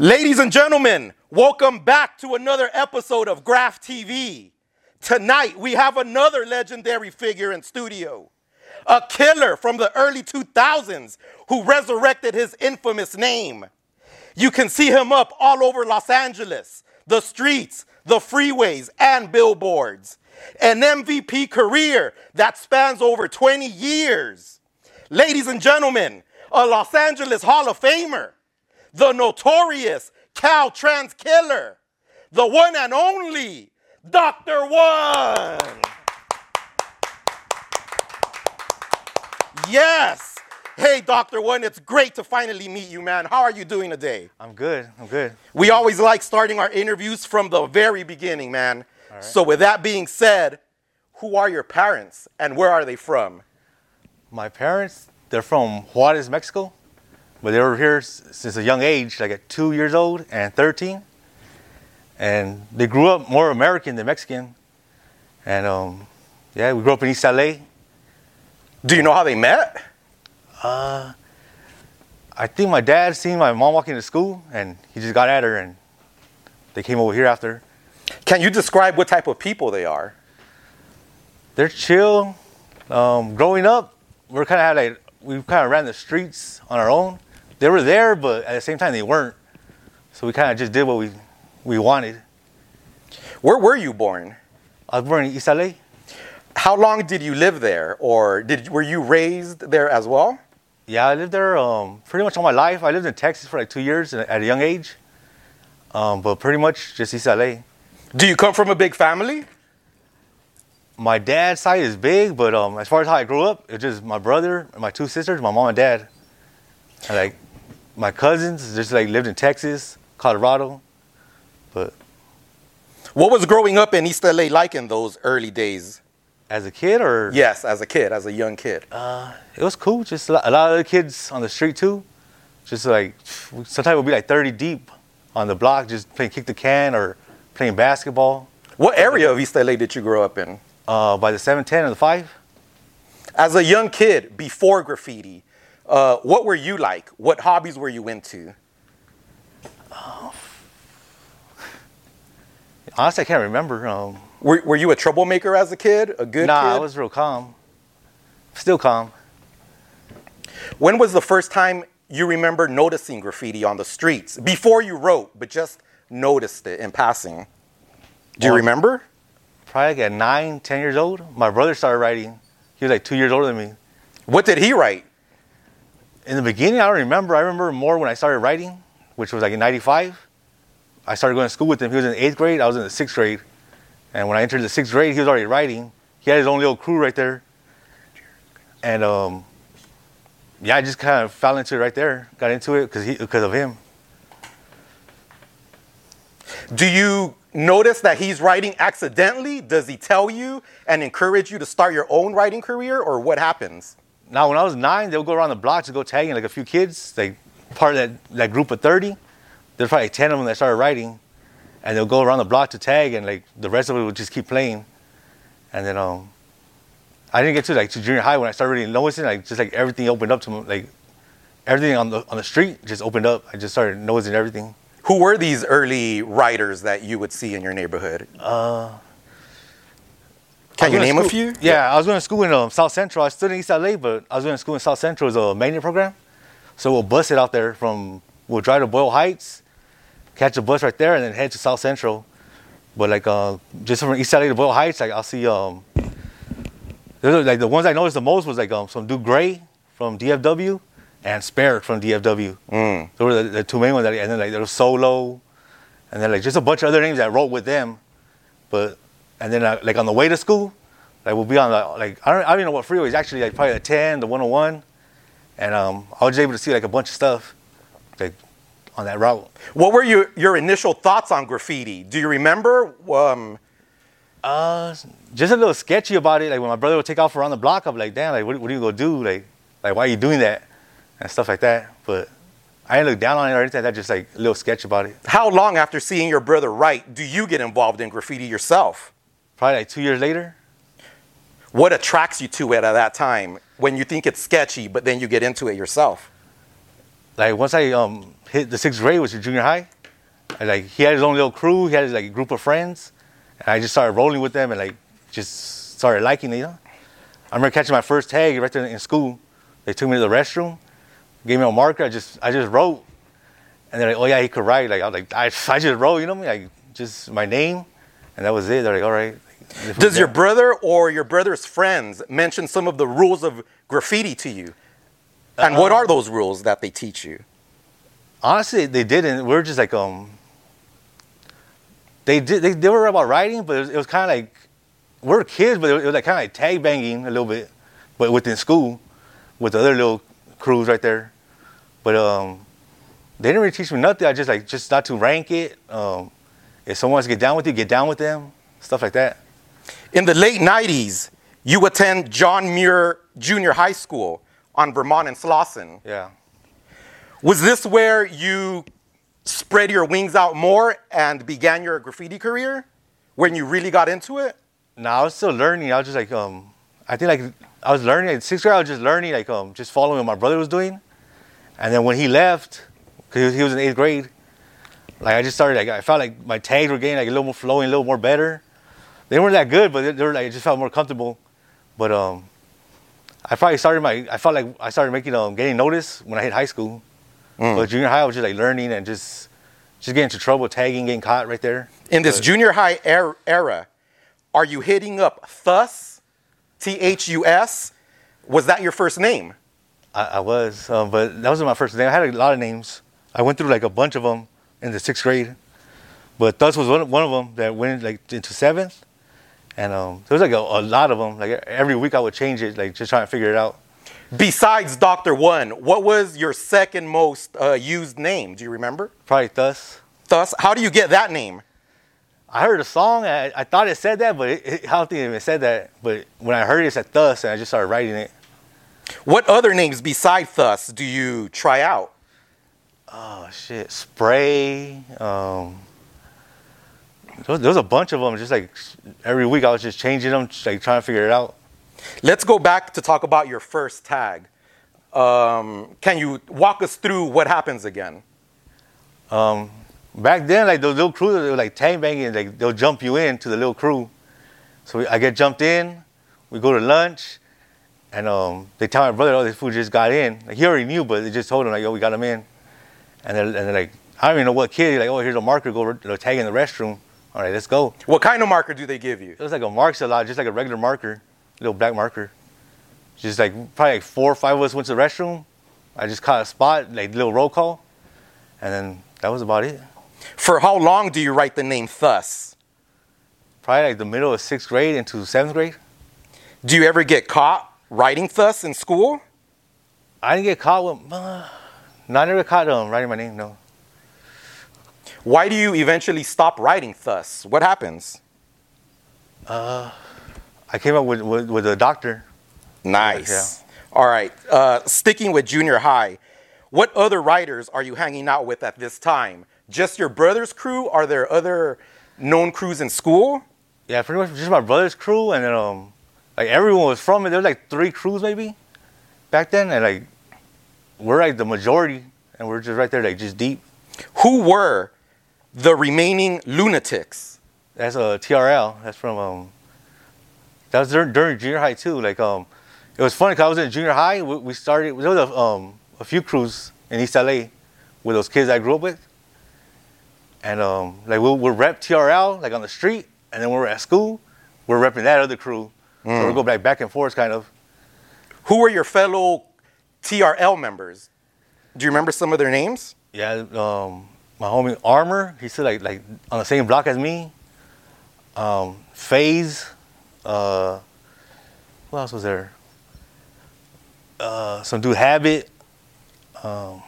Ladies and gentlemen, welcome back to another episode of Graff TV. Tonight, we have another legendary figure in studio, a killer from the early 2000s who resurrected his infamous name. You can see him up all over Los Angeles, the streets, the freeways, and billboards. An MVP career that spans over 20 years. Ladies and gentlemen, a Los Angeles Hall of Famer, the notorious Caltrans killer, the one and only Dr. One. Yes. Hey, Dr. One, it's great to finally meet you, man. How are you doing today? I'm good. I'm good. We always like starting our interviews from the very beginning, man. So, with that being said, who are your parents and where are they from? My parents, they're from Juarez, Mexico, but they were here since a young age, like at two years old and 13. And they grew up more American than Mexican. And um, yeah, we grew up in East LA. Do you know how they met? Uh, I think my dad seen my mom walking to school, and he just got at her, and they came over here after. Can you describe what type of people they are? They're chill. Um, growing up, we're kind of had like we kind of ran the streets on our own. They were there, but at the same time they weren't. So we kind of just did what we we wanted. Where were you born? I was born in East LA. How long did you live there, or did were you raised there as well? Yeah, I lived there um, pretty much all my life. I lived in Texas for like two years at a young age, um, but pretty much just East LA. Do you come from a big family? My dad's side is big, but um, as far as how I grew up, it's just my brother and my two sisters, my mom and dad. And like my cousins just like lived in Texas, Colorado, but What was growing up in East LA like in those early days? as a kid or Yes, as a kid, as a young kid. Uh, it was cool. Just a lot, a lot of other kids on the street too. Just like sometimes we'll be like 30 deep on the block, just playing kick the can or playing basketball. What area of East LA did you grow up in? Uh, by the 710 and the 5, As a young kid, before graffiti, uh, what were you like? What hobbies were you into? honestly, I can't remember. Um, Were, were you a troublemaker as a kid? A good nah, kid? I was real calm. Still calm. When was the first time you remember noticing graffiti on the streets? Before you wrote, but just noticed it in passing. Do you Well- remember? Probably like at nine, ten years old. My brother started writing. He was like two years older than me. What did he write? In the beginning, I don't remember. I remember more when I started writing, which was like in 95. I started going to school with him. He was in eighth grade. I was in the sixth grade. And when I entered the sixth grade, he was already writing. He had his own little crew right there. And um, yeah, I just kind of fell into it right there. Got into it because of him. Do you notice that he's writing accidentally? Does he tell you and encourage you to start your own writing career, or what happens? Now, when I was nine, they would go around the block to go tagging like a few kids, like part of that, that group of 30. There's probably 10 of them that started writing. And they'll go around the block to tag, and like the rest of it would just keep playing. And then um, I didn't get to like to junior high when I started really noticing, like just like everything opened up to me, like everything on the on the street just opened up. I just started noticing everything. Who were these early writers that you would see in your neighborhood? I Can you name a few? Yeah, I was going to school in um, South Central. I stood in East LA, but I was going to school in South Central as a magnet program. So we'll bus it out there from, we'll drive to Boyle Heights, catch a bus right there, and then head to South Central. But like, uh, just from East LA to Boyle Heights, like I'll see, um, like the ones I noticed the most was like um, some dude Gray from DFW and Spare from DFW. Mm. Those were the, the two main ones. That, and then like there was Solo, and then like just a bunch of other names that wrote with them. But and then uh, like on the way to school, like we'll be on the like I don't, I don't even know what freeway is actually like probably the 10, the 101, and um, I was able to see like a bunch of stuff like on that route. What were your, your initial thoughts on graffiti? Do you remember? Um, Uh, just a little sketchy about it. Like when my brother would take off around the block, I'm like, damn, like what, what are you gonna do? Like, like why are you doing that? And stuff like that. But I didn't look down on it or anything. That just like a little sketch about it. how long after seeing your brother write do you get involved in graffiti yourself? Probably like two years later. What attracts you to it at that time when you think it's sketchy, but then you get into it yourself? Like once I um hit the sixth grade, which is junior high. And, like he had his own little crew. He had his, like a group of friends, and I just started rolling with them and like just started liking it. You know, I remember catching my first tag right there in school. They took me to the restroom, gave me a marker. I just I just wrote, and they're like, "Oh yeah, he could write." Like I was like, I, I just wrote, you know I mean? Like just my name, and that was it. They're like, "All right." Does your brother or your brother's friends mention some of the rules of graffiti to you? And what are those rules that they teach you? honestly they didn't. We are just like um they did they, they were about writing but it was, it was kind of like we are kids but it was, it was like kind of like tag banging a little bit but within school with the other little crews right there. But um they didn't really teach me nothing. I just like just not to rank it. Um if someone wants to get down with you get down with them stuff like that in the late 90s you attend john muir junior high school on vermont and slauson yeah was this where you spread your wings out more and began your graffiti career? When you really got into it? No, I was still learning. I was just like, um, I think like I was learning in sixth grade. I was just learning, like, um, just following what my brother was doing. And then when he left, because he was in eighth grade, like I just started like I felt like my tags were getting like a little more flowing, a little more better. They weren't that good, but they were like I just felt more comfortable. But um, I probably started my I felt like I started making um getting noticed when I hit high school. Mm. But junior high, I was just like learning and just just getting into trouble, tagging, getting caught right there. In this but, junior high er- era, are you hitting up Thus, T H U S? Was that your first name? I, I was, um, but that wasn't my first name. I had a lot of names. I went through like a bunch of them in the sixth grade, but Thus was one, one of them that went like into seventh, and um, there was like a, a lot of them. Like every week I would change it, like just trying to figure it out. Besides Dr. One, what was your second most uh, used name? Do you remember? Probably Thus. Thus. How do you get that name? I heard a song. I, I thought it said that, but it, it, I don't think it even said that. But when I heard it, it said Thus, and I just started writing it. What other names besides Thus do you try out? Oh shit, Spray. Um, there was, there was a bunch of them. Just like every week, I was just changing them, just like trying to figure it out. Let's go back to talk about your first tag. Um, can you walk us through what happens again? Um, back then, like the little crew, they were like tag banging, like they'll jump you in to the little crew. So we, I get jumped in, we go to lunch, and um, they tell my brother, oh, this food just got in. Like, he already knew, but they just told him, like, yo, we got him in. And they're, and they're like, I don't even know what kid. He's Like, oh, here's a marker, go tag in the restroom. All right, let's go. What kind of marker do they give you? It was like a Marks-A-Lot, just like a regular marker little black marker. Just like probably like four or five of us went to the restroom. I just caught a spot, like little roll call, and then that was about it. For how long do you write the name Thus? Probably like the middle of sixth grade into seventh grade. Do you ever get caught writing Thus in school? I didn't get caught with. Uh, no, I never caught um, writing my name. No. Why do you eventually stop writing Thus? What happens? Uh, I came up with, with, with a doctor. Nice. Yeah. All right. Uh, sticking with junior high, what other writers are you hanging out with at this time? Just your brother's crew? Are there other known crews in school? Yeah, pretty much just my brother's crew, and then um, like everyone was from it. There was like three crews maybe back then, and like we're like the majority, and we're just right there, like just deep. Who were the remaining lunatics? That's a TRL. That's from um, that was during, during junior high too. Like um, it was funny because I was in junior high. We, we started. There was a, um, a few crews in East LA with those kids I grew up with, and um, like we'll, we'll rep TRL like on the street, and then when we're at school, we're repping that other crew. Mm. So we go back back and forth, kind of. Who were your fellow TRL members? Do you remember some of their names? Yeah, um, my homie Armor. He's still like like on the same block as me. Um, Phase. Uh, who else was there? Uh, some dude Habit. Um,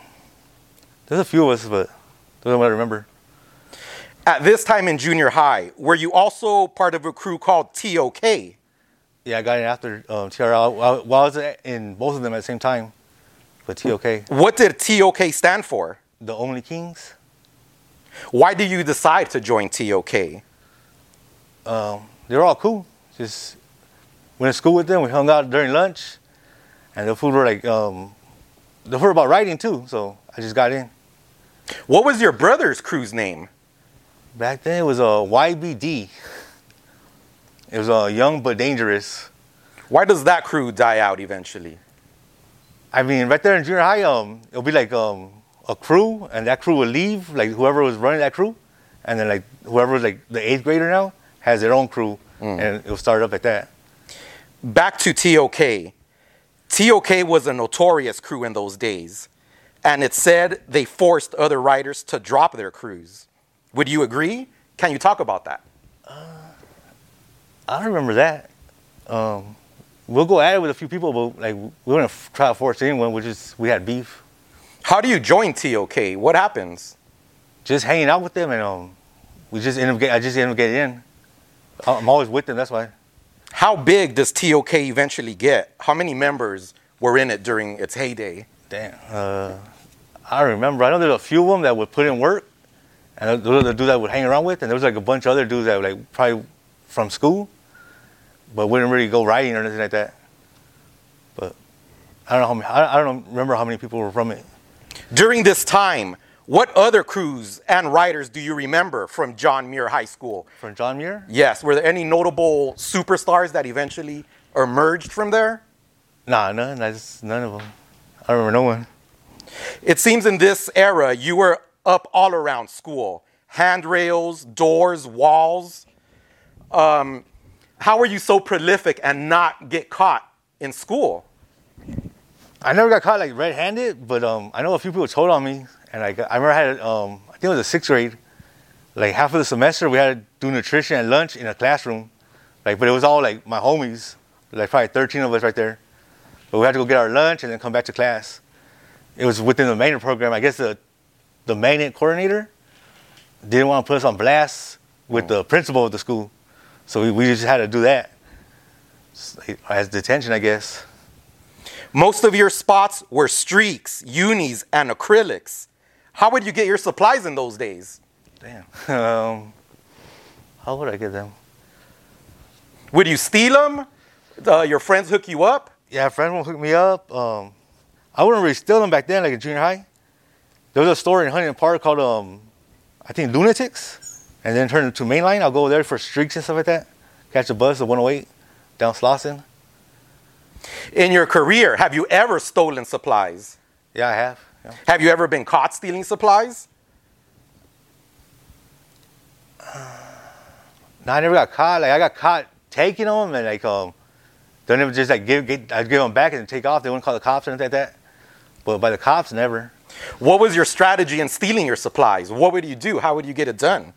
there's a few of us, but those what I remember. At this time in junior high, were you also part of a crew called TOK? Yeah, I got in after um, TRL. While I was in both of them at the same time, but TOK. What did TOK stand for? The Only Kings. Why did you decide to join TOK? Um, they're all cool just went to school with them. We hung out during lunch, and the food were like um, the food about writing too. So I just got in. What was your brother's crew's name? Back then it was a YBD. It was a young but dangerous. Why does that crew die out eventually? I mean, right there in junior high, um, it'll be like um, a crew, and that crew will leave, like whoever was running that crew, and then like whoever was like the eighth grader now has their own crew, and it'll start up at that. Back to TOK. TOK was a notorious crew in those days, and it said they forced other riders to drop their crews. Would you agree? Can you talk about that? I don't remember that. Um, we'll go at it with a few people, but like we wouldn't try to force anyone. We just we had beef, How do you join TOK? What happens? just hanging out with them, and um, we just end up get, I just end up getting in. I'm always with them. That's why. How big does TOK eventually get? How many members were in it during its heyday? Damn. Uh, I remember. I know there's a few of them that would put in work, and those are the dudes that I would hang around with, and there was like a bunch of other dudes that were like probably from school, but wouldn't really go riding or anything like that. But I don't know how many. I I don't remember how many people were from it. During this time, what other crews and riders do you remember from John Muir High School? From John Muir? Yes, were there any notable superstars that eventually emerged from there? Nah, none. That's none of them. I don't remember no one. It seems in this era you were up all around school handrails, doors, walls. Um, how were you so prolific and not get caught in school? I never got caught like red-handed, but um, I know a few people told on me, and like I remember I had um, I think it was a sixth grade, like half of the semester we had to do nutrition and lunch in a classroom, like but it was all like my homies, like probably 13 of us right there, but we had to go get our lunch and then come back to class. It was within the maintenance program. I guess the the maintenance coordinator didn't want to put us on blast with the principal of the school, so we, we just had to do that as detention, I guess. Most of your spots were streaks, unis, and acrylics. How would you get your supplies in those days? Damn. Um, how would I get them? Would you steal them? Uh, your friends hook you up? Yeah, friends will hook me up. Um, I wouldn't really steal them back then, like in junior high. There was a store in Huntington Park called, um, I think, Lunatics, and then turned into Mainline. I'll go there for streaks and stuff like that. Catch a bus at 108 down Slauson. In your career, have you ever stolen supplies? Yeah, I have. Yeah. Have you ever been caught stealing supplies? No, I never got caught. Like I got caught taking them, and like um, don't never just like give get I'd give them back and take off. They wouldn't call the cops or anything like that. But by the cops, never. What was your strategy in stealing your supplies? What would you do? How would you get it done?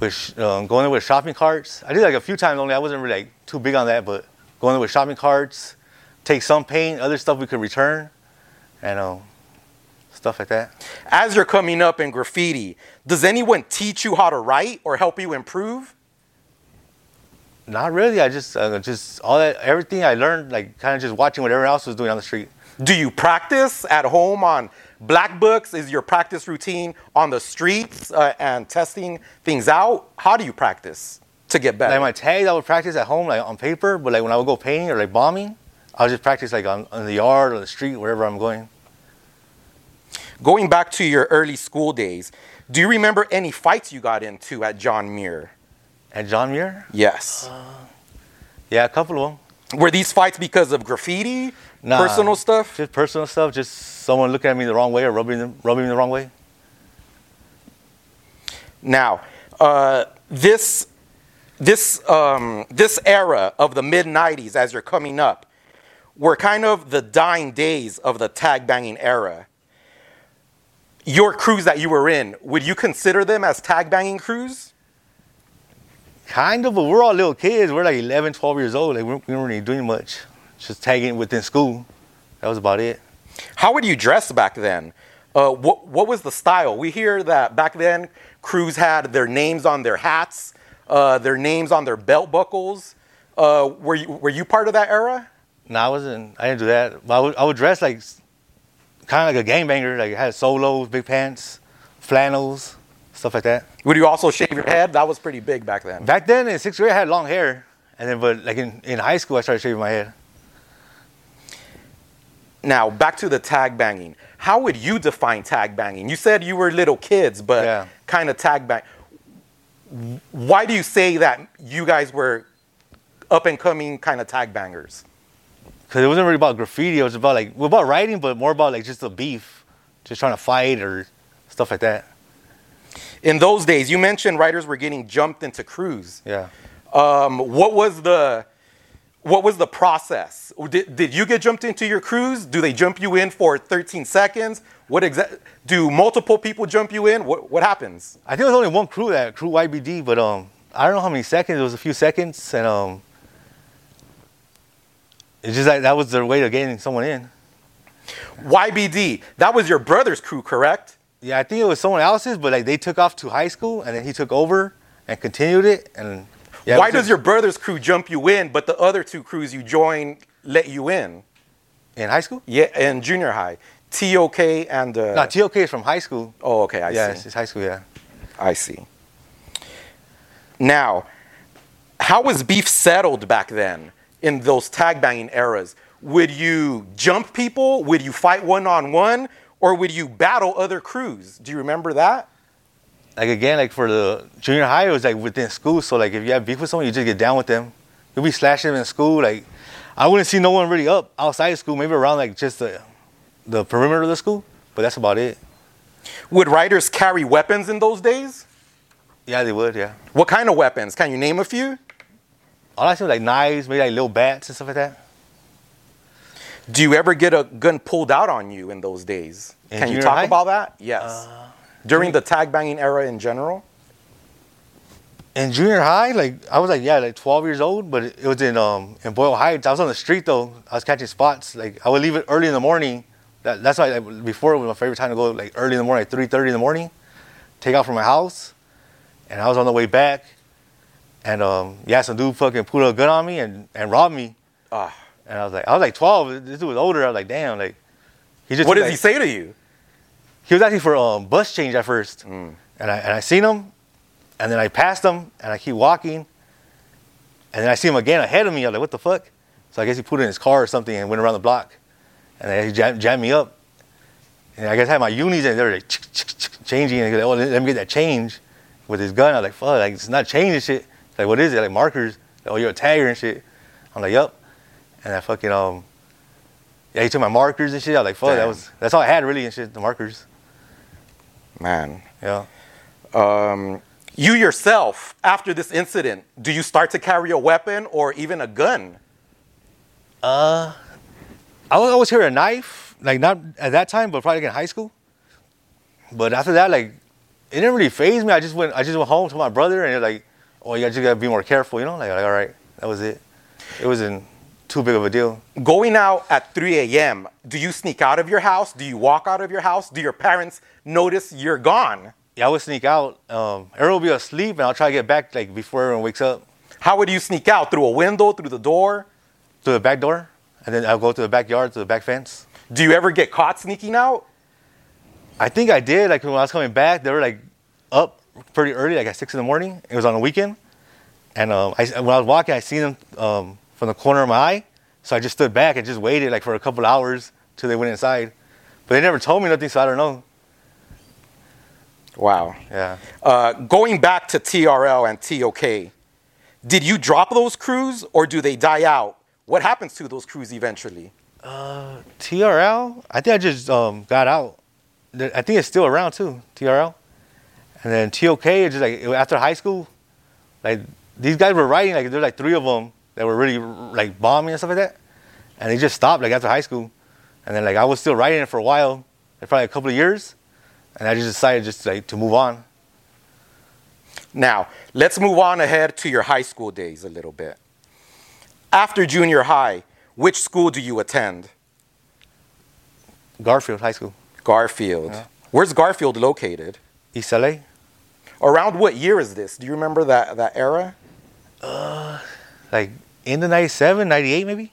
with um, going there with shopping carts. I did like a few times only. I wasn't really like too big on that, but going there with shopping carts, take some paint, other stuff we could return, and um, stuff like that. As you're coming up in graffiti, does anyone teach you how to write or help you improve? Not really. I just uh, just all that everything I learned like kind of just watching what everyone else was doing on the street. Do you practice at home on black books? Is your practice routine on the streets uh, and testing things out? How do you practice to get better? Like my tags, I would practice at home like on paper, but like when I would go painting or like bombing, I would just practice like on, on the yard or the street wherever I'm going. Going back to your early school days, do you remember any fights you got into at John Muir? At John Muir, Yes. yeah, a couple of them. Were these fights because of graffiti, Nah. personal stuff? Just personal stuff, just someone looking at me the wrong way or rubbing them, rubbing me the wrong way. Now, uh, this this um, this era of the mid '90s, as you're coming up, were kind of the dying days of the tag banging era. Your crews that you were in, would you consider them as tag banging crews? Kind of, but we're all little kids. We're like 11, 12 years old. Like we weren't really doing much. Just tagging within school. That was about it. How would you dress back then? Uh, what, what was the style? We hear that back then crews had their names on their hats, uh, their names on their belt buckles. Uh, were, you, were you part of that era? No, I wasn't. I didn't do that. I would, I would dress like kind of like a gangbanger. Like I had solos, big pants, flannels, stuff like that. Would you also shave your head? That was pretty big back then. Back then in sixth grade, I had long hair, and then but like in, in high school, I started shaving my head. Now, back to the tag banging. How would you define tag banging? You said you were little kids, but Yeah. kind of tag bang. Why do you say that you guys were up and coming kind of tag bangers? Because it wasn't really about graffiti. It was about like, well, about writing, but more about like just the beef, just trying to fight or stuff like that. In those days, you mentioned writers were getting jumped into crews. Yeah. Um, what was the what was the process? Did, did you get jumped into your crews? Do they jump you in for 13 seconds? What exa- do multiple people jump you in? What what happens? I think it was only one crew that crew YBD, but um, I don't know how many seconds. It was a few seconds, and um, it's just like that was their way of getting someone in. YBD, that was your brother's crew, correct? Yeah, I think it was someone else's, but like they took off to high school, and then he took over and continued it. And yeah, Why was does just- your brother's crew jump you in, but the other two crews you join let you in? in high school? Yeah, in junior high, TOK and uh, No, TOK is from high school. oh, okay, I yeah, see. it's, it's high school. Yeah. I see. Now, how was beef settled back then in those tag banging eras? Would you jump people? Would you fight one on one? Or would you battle other crews? Do you remember that? Like again, like for the junior high, it was like within school. So like if you have beef with someone, you just get down with them. You'll be slashing them in school. Like I wouldn't see no one really up outside of school, maybe around like just the the perimeter of the school, but that's about it. Would riders carry weapons in those days? Yeah, they would. Yeah. What kind of weapons? Can you name a few? All I see was like knives, maybe like little bats and stuff like that. Do you ever get a gun pulled out on you in those days? In Can you talk high? Uh, about that? Yes. During the tag banging era in general? In junior high, like I was like yeah, like 12 years old, but it was in um in Boyle Heights. I was on the street though. I was catching spots. Like I would leave it early in the morning. That, that's why like, before it was my favorite time to go like early in the morning, like 3:30 in the morning. Take out from my house, and I was on the way back, and um yeah, some dude fucking pulled a gun on me and and robbed me. Ah. And I was like, I was like 12. This dude was older. I was like, damn, like he just What did like- he say to you? he was asking for um, bus change at first, and I and I seen him, and then I passed him, and I keep walking, and then I see him again ahead of me. I'm like, what the fuck? So I guess he put it in his car or something and went around the block, and then he jammed, jammed me up, and I guess I had my unis and they were like changing, and he was like, oh, let me get that change with his gun. I was like, fuck, like it's not changing shit. Like what is it? Like markers? oh, you're a tagger and shit. I'm like, yup, and I fucking um. Yeah, he took my markers and shit. I was like, fuck, that was that's all I had really and shit, the markers. Man. Yeah. Um, you yourself, after this incident, do you start to carry a weapon or even a gun? Uh, I was always carry a knife, like not at that time, but probably like in high school. But after that, like, it didn't really phase me. I just went, I just went home to my brother, and like, "Oh, you just gotta be more careful," you know. Like, like all right, that was it. It wasn't too big of a deal. Going out at 3 a.m., do you sneak out of your house? Do you walk out of your house? Do your parents notice you're gone? Yeah, I would sneak out. Um, everyone would be asleep, and I'll try to get back like before everyone wakes up How would you sneak out? Through a window, through the door? Through the back door, and then I'll go to the backyard to the back fence. Do you ever get caught sneaking out? I think I did. Like when I was coming back, they were like up pretty early, like at six in the morning. It was on a weekend, and um, I, when I was walking, I seen them um, from the corner of my eye. So I just stood back and just waited like for a couple hours till they went inside. But they never told me nothing, so I don't know. Wow. Yeah. Uh, going back to TRL and TOK, did you drop those crews or do they die out? What happens to those crews eventually? TRL, I think I just um, got out. I think it's still around too, TRL. And then TOK, is just like after high school, like these guys were writing, like there's like three of them that were really like bombing and stuff like that. And they just stopped like after high school. And then like I was still writing it for a while, like probably a couple of years. And I just decided just like to move on. Now, let's move on ahead to your high school days a little bit. After junior high, which school do you attend? Garfield High School, Garfield. Where's Garfield located? East LA. Around what year is this? Do you remember that, that era? Uh, Like in the 97, 98 maybe?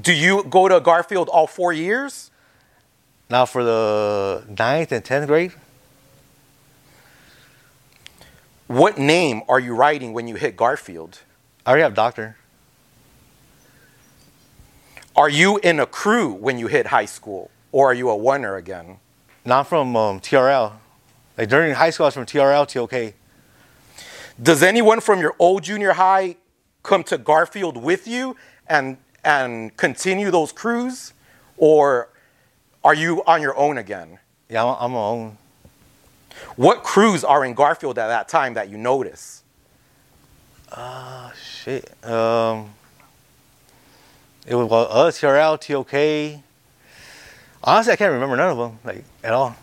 Do you go to Garfield all four years? Now for the ninth and 10th grade, What name are you writing when you hit Garfield? I already have doctor. Are you in a crew when you hit high school, or are you a oneer again? Not from um, TRL. Like during high school, I was from TRL TOK. Does anyone from your old junior high come to Garfield with you and and continue those crews, or are you on your own again? Yeah, I'm, I'm my own. What crews are in Garfield at that time that you notice? Ah, shit. Um, it was uh, us, TRL, TOK. Honestly, I can't remember none of them, like, at all.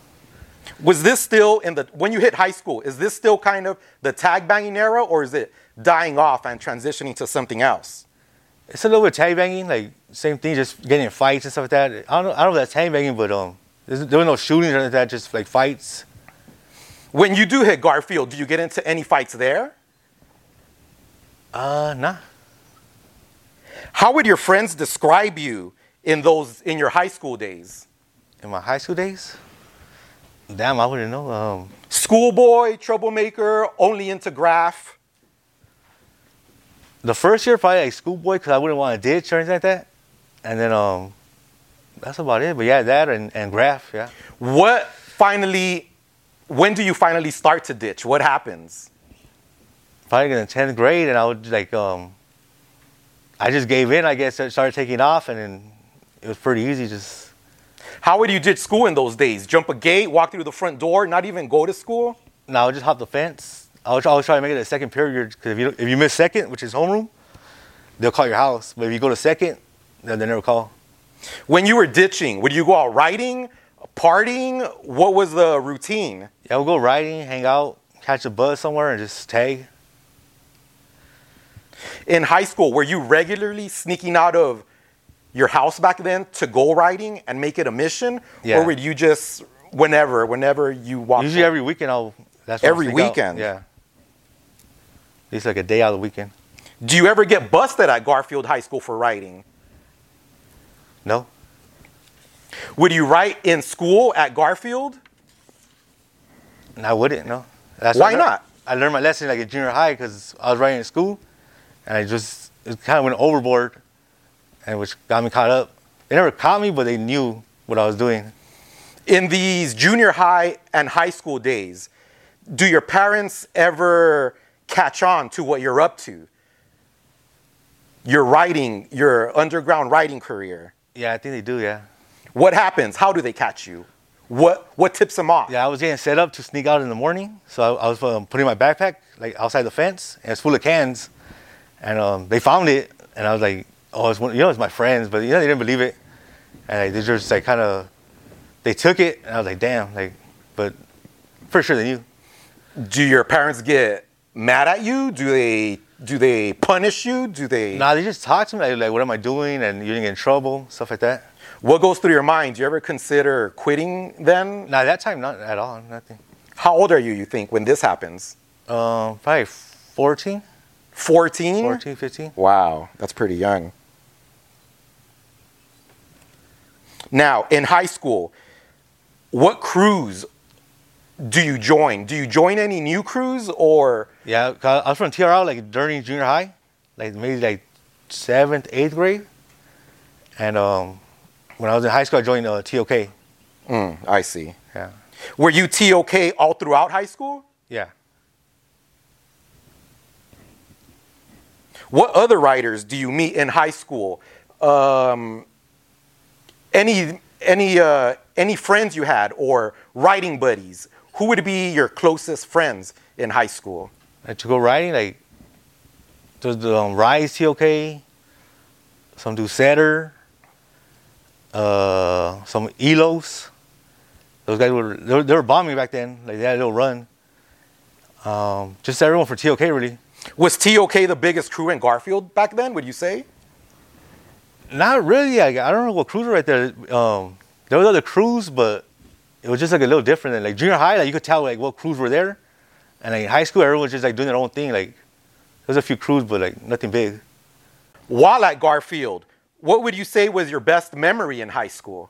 Was this still in the when you hit high school? Is this still kind of the tag banging era, or is it dying off and transitioning to something else? It's a little bit tag banging, like, same thing, just getting in fights and stuff like that. I don't know, I don't know if that's tag banging, but um, there's- there were no shootings or anything like that, just like fights. When you do hit Garfield, do you get into any fights there? Uh, nah. How would your friends describe you in those in your high school days? In my high school days, damn, I wouldn't know. Um, Schoolboy, troublemaker, only into graph. the first year probably like schoolboy because I wouldn't want to ditch or anything like that. And then um, that's about it. But yeah, that and, and graph, yeah. What finally? When do you finally start to ditch? What happens? Probably in the tenth grade, and I would like um, I just gave in. I guess I started taking off, and then it was pretty easy. Just How would you did school in those days? Jump a gate, walk through the front door, not even go to school? No, I would just hop the fence. I was always trying to make it a second period because if you if you miss second, which is homeroom, they'll call your house. But if you go to second, then they never call. When you were ditching, would you go out riding, partying? What was the routine? Yeah, we'll go riding, hang out, catch a bus somewhere, and just tag. In high school, were you regularly sneaking out of your house back then to go riding and make it a mission? Yeah. Or would you just, whenever, whenever you walk? Usually every weekend I'll. That's Every sneak out. weekend? Yeah. It's like a day out of the weekend. Do you ever get busted at Garfield High School for riding? No. Would you write in school at Garfield? I wouldn't. No. That's Why I not? I learned my lesson like in junior high because I was writing in school, and I just it kind of went overboard, and which got me caught up. They never caught me, but they knew what I was doing. In these junior high and high school days, do your parents ever catch on to what you're up to? Your writing, your underground writing career. Yeah, I think they do. Yeah. What happens? How do they catch you? What what tips them off? Yeah, I was getting set up to sneak out in the morning, so I, I was um, putting my backpack like outside the fence, and it's full of cans, and um, they found it, and I was like, "Oh, it's one, you know, it's my friends," but you know, they didn't believe it, and like, they just like kind of, they took it, and I was like, "Damn!" Like, but for sure they knew. Do your parents get mad at you? Do they do they punish you? Do they Nah, they just talk to me like, like, "What am I doing?" and you didn't get in trouble, stuff like that. What goes through your mind? Do you ever consider quitting then? Nah, that time not at all, nothing. How old are you, you think, when this happens? Um, probably 14, 14? 14, 15. Wow, that's pretty young. Now, in high school, what crews do you join? Do you join any new crews or Yeah, 'cause I was from TRL like during junior high, like maybe like seventh, eighth grade, and um, when I was in high school, I joined uh, TOK. Mm, I see. Yeah, Were you TOK all throughout high school? yeah. What other writers do you meet in high school? Um, any any uh, any friends you had or writing buddies? Who would be your closest friends in high school? Like to go riding, like there's the um, Rise TOK, some do Setter, uh, some Elos. Those guys were they, were bombing back then. Like they had a little run. Um, just everyone for TOK really. Was TOK the biggest crew in Garfield back then? Would you say? Not really. I, I don't know what crews were right there. Um, there was other crews, but it was just like a little different. Than, like junior high, like you could tell like what crews were there, and like in high school, everyone was just like doing their own thing. Like there was a few crews, but like nothing big. While at Garfield, what would you say was your best memory in high school?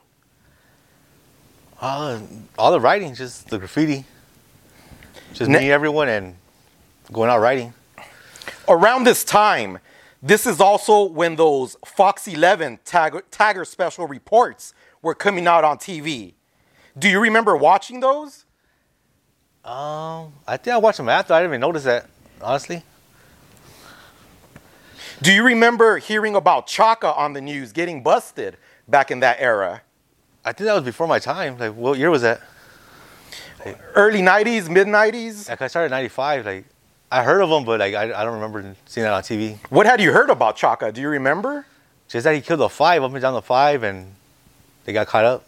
Uh, all the writing, just the graffiti, just Ne- meeting everyone and going out writing. Around this time, This is also when those Fox 11 Tagger, Tagger special reports were coming out on TV. Do you remember watching those? Um, I think I watched them after. I didn't even notice that, honestly. Do you remember hearing about Chaka on the news getting busted back in that era? I think that was before my time. Like, what year was that? Early 90s, mid 90s? Like, I started in 95. Like, I heard of him, but like, I, I don't remember seeing that on TV. What had you heard about Chaka? Do you remember? Just that he killed a five, up and down the five, and they got caught up.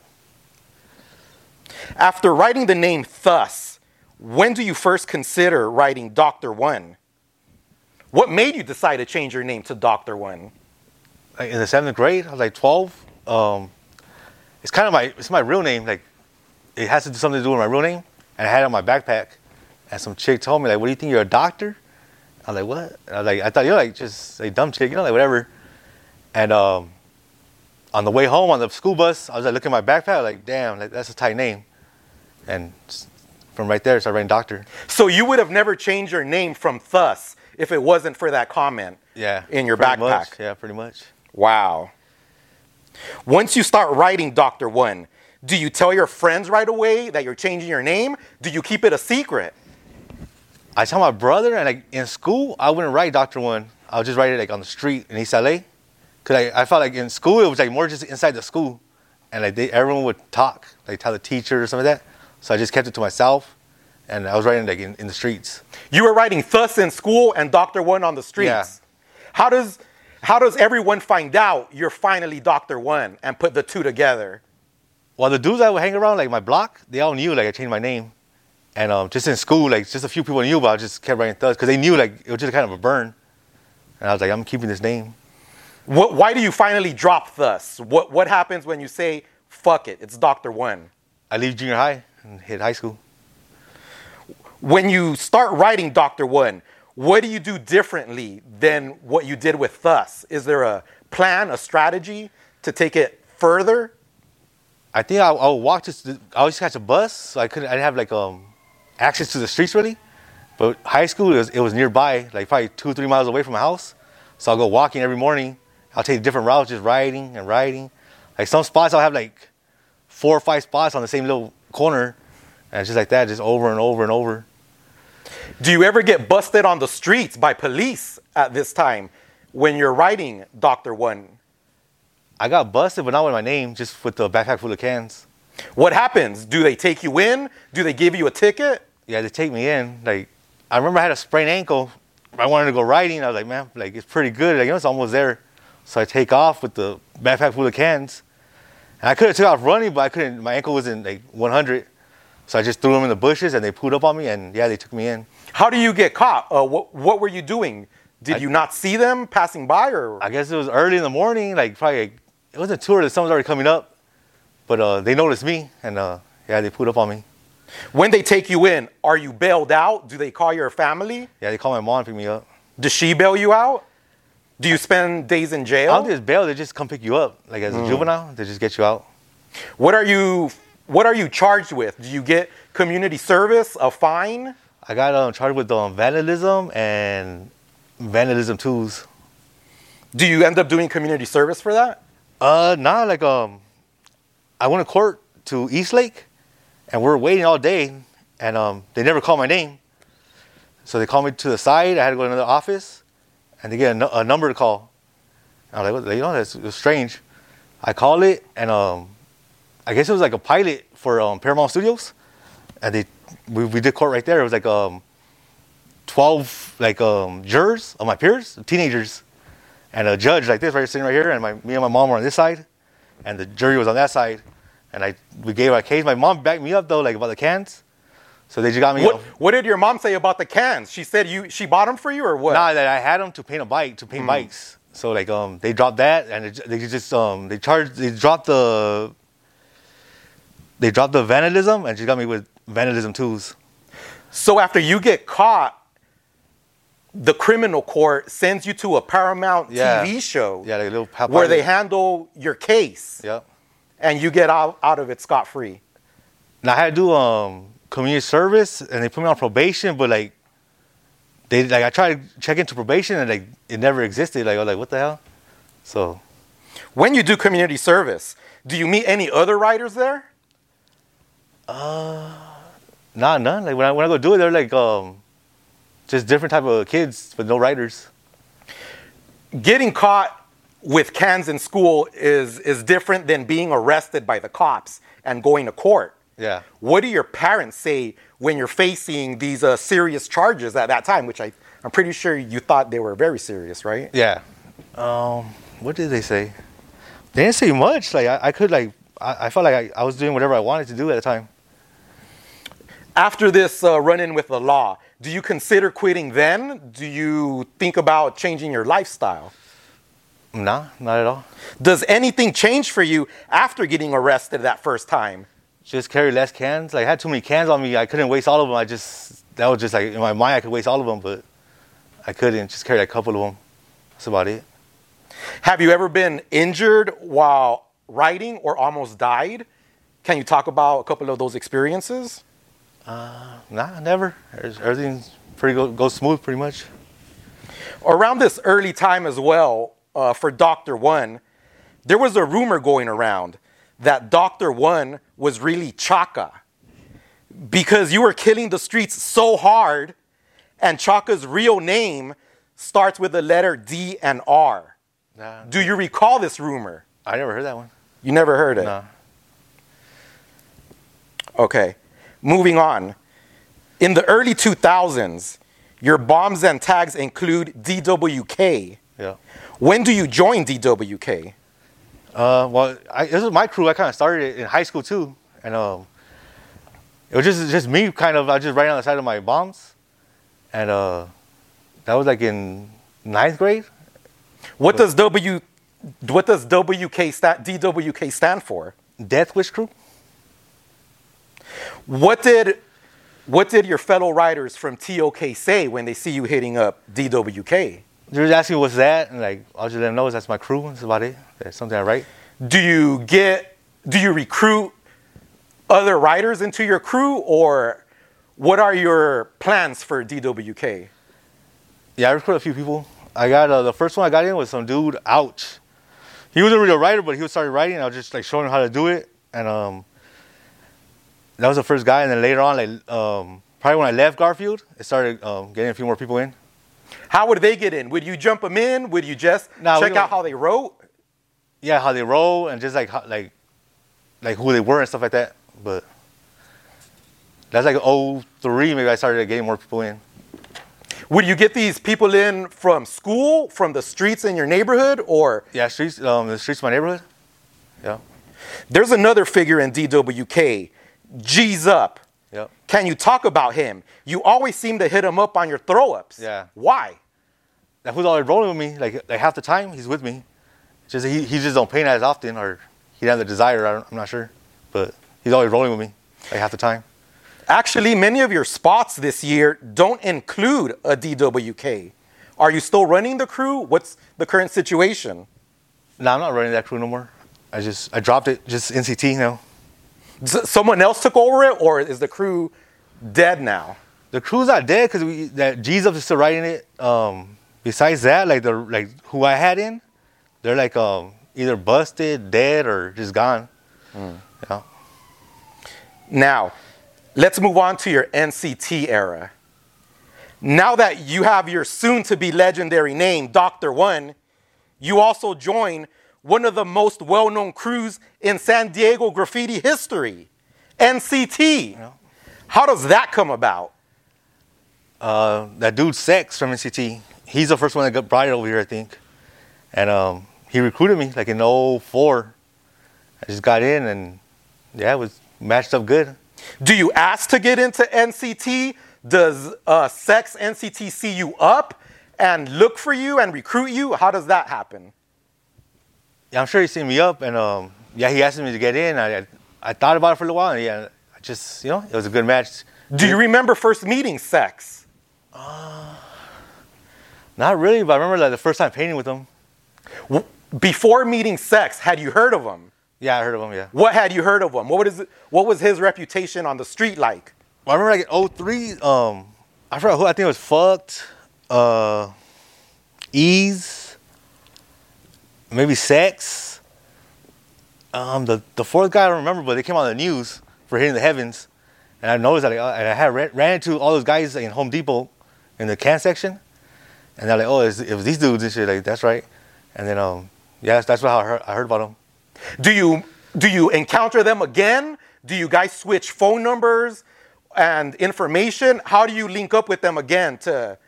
After writing the name Thus, when do you first consider writing Dr. One? What made you decide to change your name to Dr. One? Like, in the seventh grade, I was like 12. Um, it's kind of my, it's my real name. Like, it has to do something to do with my real name. And I had it on my backpack. And some chick told me, like, what do you think, you're a doctor? I was like, what? I was like, I thought you're like just a dumb chick, you know, like whatever. And um, on the way home on the school bus, I was like looking at my backpack, like, damn, like, that's a tight name. And from right there, I started writing doctor. So you would have never changed your name from Thus if it wasn't for that comment Yeah. in your backpack. much. Yeah, pretty much. Wow. Once you start writing Dr. One, do you tell your friends right away that you're changing your name? Do you keep it a secret? I tell my brother, and like in school, I wouldn't write Doctor One. I would just write it like on the street in East LA, cause I, I felt like in school it was like more just inside the school, and like they, everyone would talk, like tell the teacher or something like that. So I just kept it to myself, and I was writing like in, in the streets. You were writing Thus in school and Dr. One on the streets. Yeah. How does how does everyone find out you're finally Dr. One and put the two together? Well, the dudes I would hang around, like my block, they all knew like I changed my name, and um, just in school, like just a few people knew, but I just kept writing Thus, cause they knew like it was just kind of a burn, and I was like, I'm keeping this name. What, why do you finally drop Thus? What what happens when you say fuck it? It's Dr. One. I leave junior high and hit high school. When you start writing Dr. One, what do you do differently than what you did with Thus? Is there a plan, a strategy to take it further? I think I, I would walk the- I always catch a bus, so I couldn't. I didn't have like um access to the streets really. But high school it was, it was nearby, like probably two three miles away from my house. So I'll go walking every morning. I'll take different routes, just riding and riding. Like some spots, I'll have like four or five spots on the same little corner, and it's just like that, just over and over and over. Do you ever get busted on the streets by police at this time when you're writing Dr. One? I got busted, but not with my name, just with the backpack full of cans. What happens? Do they take you in? Do they give you a ticket? Yeah, they take me in. Like, I remember I had a sprained ankle. I wanted to go riding. I was like, man, like it's pretty good. Like, you know, it's almost there. So I take off with the backpack full of cans. And I could have took off running, but I couldn't. My ankle wasn't like 100. So I just threw them in the bushes, and they pulled up on me, and yeah, they took me in. How do you get caught? Uh, what, what were you doing? Did I- you not see them passing by or? I guess it was early in the morning, like probably like, it wasn't too early. The sun was already coming up, but uh, they noticed me, and uh, yeah, they pulled up on me. When they take you in, are you bailed out? Do they call your family? Yeah, they call my mom, and picked me up. Does she bail you out? Do you spend days in I jail? don't think it's bail. They just come pick you up, like as a juvenile. They just get you out. What are you what are you charged with? Do you get community service, a fine? I got um, charged with um, vandalism and vandalism tools. Do you end up doing community service for that? Uh, nah, like um, I went to court to East Lake, and we are waiting all day, and um, they never called my name. So they called me to the side. I had to go to another office, and they get a, number to call. I was like, you know, that's strange. I called it, and um, I guess it was like a pilot for um, Paramount Studios, and they we, we did court right there. It was like um, twelve like um, jurors of my peers, teenagers, and a judge like this right sitting right here, and my me and my mom were on this side, and the jury was on that side, and I we gave our case. My mom backed me up though, like about the cans, so they just got me. What what did your mom say about the cans? She said you she bought them for you or what? Nah, that I had them to paint a bike to paint bikes. So like um they dropped that and it, they just um they charged they dropped the they dropped the vandalism and she got me with vandalism tools. So after you get caught, the criminal court sends you to a Paramount Yeah. TV show Yeah, like a little where they handle your case Yep. And you get out, out of it scot free. And I had to do um community service and they put me on probation, but like they like I tried to check into probation and like it never existed. Like I was like, what the hell? So When you do community service, do you meet any other writers there? Uh, nah, none. Like when I when I go do it, they're like um, just different type of kids with no writers. Getting caught with cans in school is is different than being arrested by the cops and going to court. Yeah. What do your parents say when you're facing these uh, serious charges at that time? Which I I'm pretty sure you thought they were very serious, right? Yeah. Um, what did they say? They didn't say much. Like I, I could like I, I felt like I, I was doing whatever I wanted to do at the time. After this uh, run-in with the law, do you consider quitting then? Do you think about changing your lifestyle? Nah, not at all. Does anything change for you after getting arrested that first time? Just carry less cans. Like I had too many cans on me. I couldn't waste all of them. I just that was just like in my mind I could waste all of them, but I couldn't. Just carry a couple of them. That's about it. Have you ever been injured while riding or almost died? Can you talk about a couple of those experiences? Uh, nah, never. Everything's pretty go, goes smooth pretty much. Around this early time as well, uh, for Dr. One, there was a rumor going around that Dr. One was really Chaka because you were killing the streets so hard, and Chaka's real name starts with the letter D and R. Nah, Do you recall this rumor? I never heard that one. You never heard it? Nah. Okay. Moving on. In the early 2000s, your bombs and tags include DWK. Yeah. When do you join DWK? Uh, well, I, this is my crew. I kind of started it in high school too, and um, it was just just me kind of. I was just writing on the side of my bombs, and uh, that was like in ninth grade. What does W what does WK sta- DWK stand for? Death Wish crew. What did what did your fellow writers from TOK say when they see you hitting up DWK? They were asking what's that, and like I'll just let them know that's my crew. That's about it. That's something I write. Do you get do you recruit other writers into your crew or what are your plans for DWK? Yeah, I recruited a few people. I got uh, the first one I got in was some dude. Ouch. He wasn't really a writer, but he was started writing. I was just like showing him how to do it, and um, that was the first guy. And then later on, like um, probably when I left Garfield, it started um, getting a few more people in. How would they get in? Would you jump them in? Would you just Nah, check out how they wrote? Yeah, how they roll and just like how, like like who they were and stuff like that. But that's like 03, maybe I started getting more people in. Would you get these people in from school, from the streets in your neighborhood, or Yeah, streets, um, the streets of my neighborhood. Yeah, there's another figure in DWK, G's Up. Yeah. Can you talk about him? You always seem to hit him up on your throw ups. Yeah. Why? That who's always rolling with me. Like like half the time he's with me. Just he, he just don't paint as often, or he doesn't have the desire. I don't, I'm not sure, but he's always rolling with me like half the time. Actually, many of your spots this year don't include a DWK. Are you still running the crew? What's the current situation? No, I'm not running that crew no more. I just I dropped it. Just NCT now. Someone else took over it, or is the crew dead now? The crew's not dead because we that G's up is still writing it. Um, besides that, like the like who I had in, they're like um either busted, dead, or just gone. Yeah. Now, let's move on to your NCT era. Now that you have your soon to be legendary name, Dr. One, you also join one of the most well known crews in San Diego graffiti history, NCT. Yeah. How does that come about? Uh, that dude Sex from NCT, he's the first one that got brought it over here, I think. And um, he recruited me like in 04. I just got in and yeah, it was matched up good. Do you ask to get into NCT? Does uh, Sex NCT see you up and look for you and recruit you? How does that happen? Yeah, I'm sure he seen me up and um, yeah, he asked me to get in. I, I, thought about it for a little while and yeah, I just, you know, it was a good match. Do you remember first meeting Sex? Not really, but I remember like the first time painting with him. Before meeting Sex, had you heard of him? Yeah, I heard of him, yeah. What had you heard of him? What was, what was his reputation on the street like? Well, I remember like in 03, um, I forgot who, I think it was Fucked. uh, ease, maybe sex. Um, the the fourth guy I don't remember, but they came on the news for hitting the heavens, and I noticed that. Like, and I had ran, ran into all those guys in Home Depot in the can section, and they're like, "Oh, it was these dudes and shit." Like that's right. And then um, yeah, that's, that's how I heard, I heard about them. Do you do you encounter them again? Do you guys switch phone numbers and information? How do you link up with them again to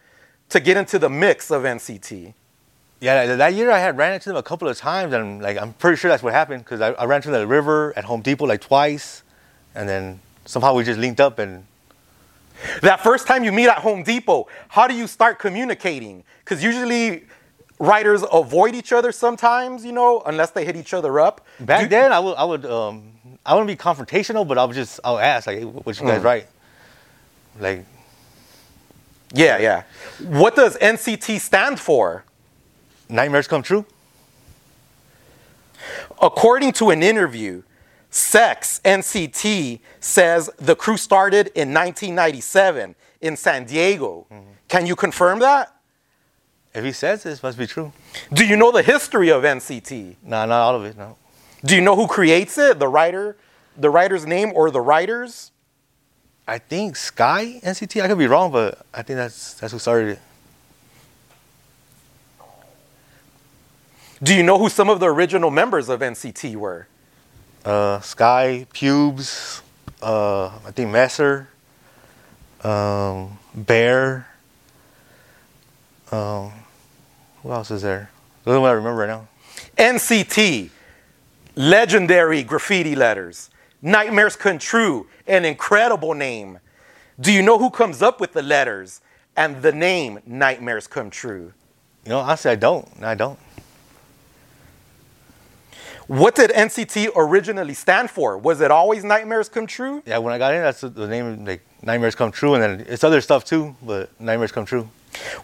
to get into the mix of NCT? Yeah, that- year I had ran into them a couple of times, and like I'm pretty sure that's what happened because I, I ran into the river at Home Depot like twice, and then somehow we just linked up and That first time you meet at Home Depot, how do you start communicating? Because usually writers avoid each other sometimes, you know, unless they hit each other up. Back Do- then, I would, I would, um, I wouldn't be confrontational, but I would just, I would ask, like, hey, what you guys Mm. write? Like, Yeah, yeah. What does NCT stand for? Nightmares come true. According to an interview, Sex NCT says the crew started in 1997 in San Diego. Mm-hmm. Can you confirm that? If he says this, must be true. Do you know the history of NCT? Nah, not all of it. No, Do you know who creates it? The writer, the writer's name or the writers? I think Sky NCT. I could be wrong, but I think that's that's who started it. Do you know who some of the original members of NCT were? Uh, Sky, Pubes, uh, I think Messer, um, Bear. Um, who else is there? Those are what I remember right now. NCT, legendary graffiti letters. Nightmares Come True, an incredible name. Do you know who comes up with the letters and the name Nightmares Come True? You know, honestly, I don't. I don't. What did NCT originally stand for? Was it always Nightmares Come True? Yeah, when I got in, that's the- name. Like Nightmares Come True, and then it's other stuff too. But Nightmares Come True.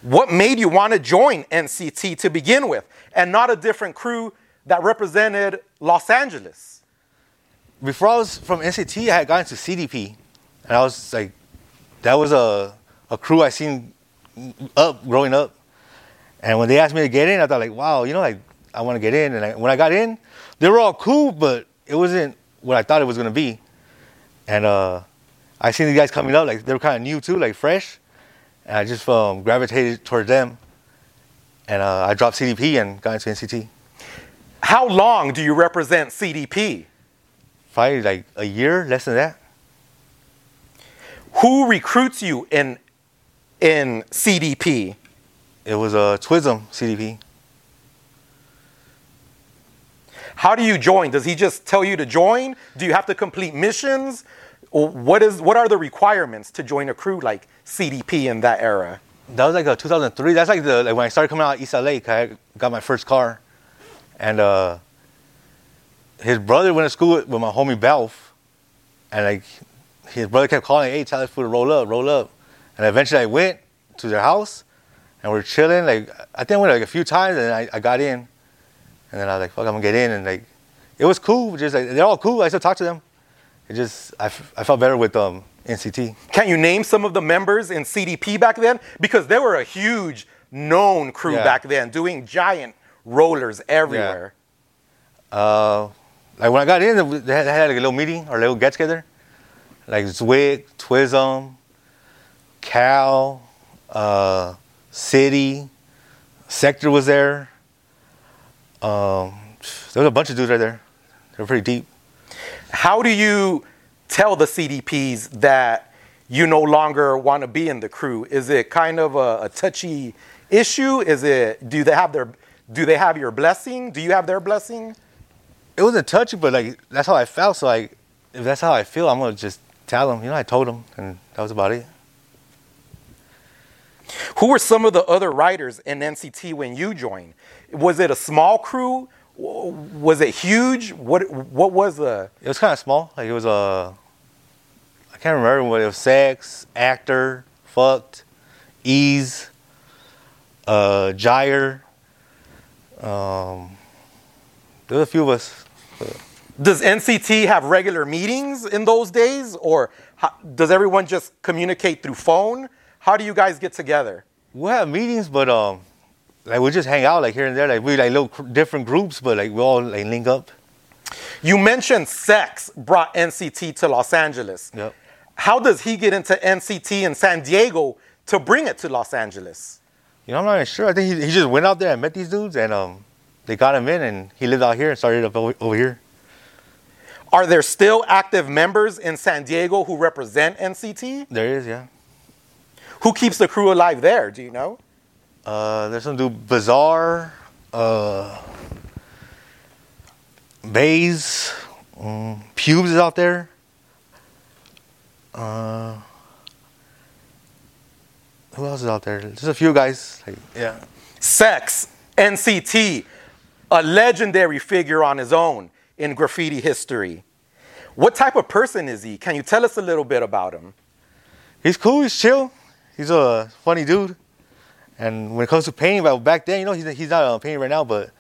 What made you want to join NCT to begin with and not a different crew that represented Los Angeles? Before I was from NCT, I had gotten to CDP, and I was like, that was a a crew I seen up growing up. And when they asked me to get in, I thought like, wow, you know, like I want to get in. And I, when I got in, they were all cool, but it wasn't what I thought it was gonna be. And uh, I seen these guys coming up, like they were kind of new too, like fresh. And I just um, gravitated towards them. And uh, I dropped CDP and got into NCT. How long do you represent CDP? Probably like a year, less than that. Who recruits you in in CDP? It was a uh, Twism CDP. How do you join? Does he just tell you to join? Do you have to complete missions? What is what are the requirements to join a crew like CDP in that era? That was like a 2003. That's like the like when I started coming out of East LA. I got my first car, and uh, his brother went to school with, with my homie Balf, and like his brother kept calling, "Hey, tell us to roll up, roll up," and eventually I went to their house, and we're chilling. Like I think I went like a few times, and I, I got in, and then I was like, "Fuck, I'm gonna get in," and like it was cool. Just like they're all cool. I still talk to them. It just I, f- I felt better with um NCT. Can you name some of the members in CDP back then? Because they were a huge known crew Yeah. back then, doing giant rollers everywhere. Uh, like when I got in, they had, they had like a little meeting or a little get together. Like Zwick, Twism, Cal, uh, City, Sector was there. Um, there was a bunch of dudes right there. They're pretty deep. How do you tell the CDPs that you no longer want to be in the crew? Is it kind of a, a touchy issue? Is it do they have their do they have your blessing? Do you have their blessing? It wasn't touchy, but like that's how I felt. So like, if that's how I feel, I'm gonna just tell them. You know, I told them, and that was about it. Who were some of the other writers in NCT when you joined? Was it a small crew? Was it huge? What what was the It was kind of small. Like it was a, I can't remember what it was. Sex, actor, fucked, ease, uh, gyre. Um, there was a few of us. Does NCT have regular meetings in those days, or how, does everyone just communicate through phone? How do you guys get together? we'll have meetings, but um, like we just hang out like here and there. Like we like little cr- different groups, but like we all like link up. You mentioned sex brought NCT to Los Angeles. Yep. How does he get into NCT in San Diego to bring it to Los Angeles? You know, I'm not even sure. I think he, he just went out there and met these dudes, and um, they got him in, and he lived out here and started up over, over here. Are there still active members in San Diego who represent NCT? There is, yeah. Who keeps the crew alive there? Do you know? Uh, there's some dude Bazaar, uh, Bays, um, Pubes is out there. Uh, who else is out there? There's a few guys. Like, yeah. Sex, NCT, a legendary figure on his own in graffiti history. What type of person is he? Can you tell us a little bit about him? He's cool. He's chill. He's a funny dude. And when it comes to painting, well, back then, you know, he's, he's not uh, painting right now, but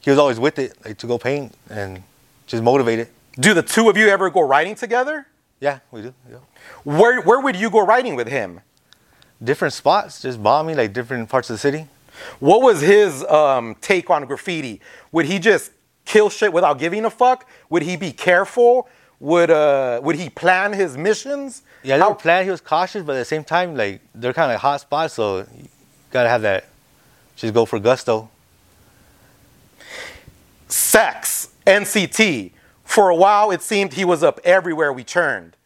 he was always with it, like to go paint and just motivated. Do the two of you ever go riding together? Yeah, we do. Yeah. Where, where would you go riding with him? Different spots, just bombing, like different parts of the city. What was his um, take on graffiti? Would he just kill shit without giving a fuck? Would he be careful? Would uh, would he plan his missions? Yeah, they How-. He was cautious, but at the same time, like they're kind of like hot spots, so gotta have that. Just go for gusto. sex, NCT. For a while, it seemed he was up everywhere we turned,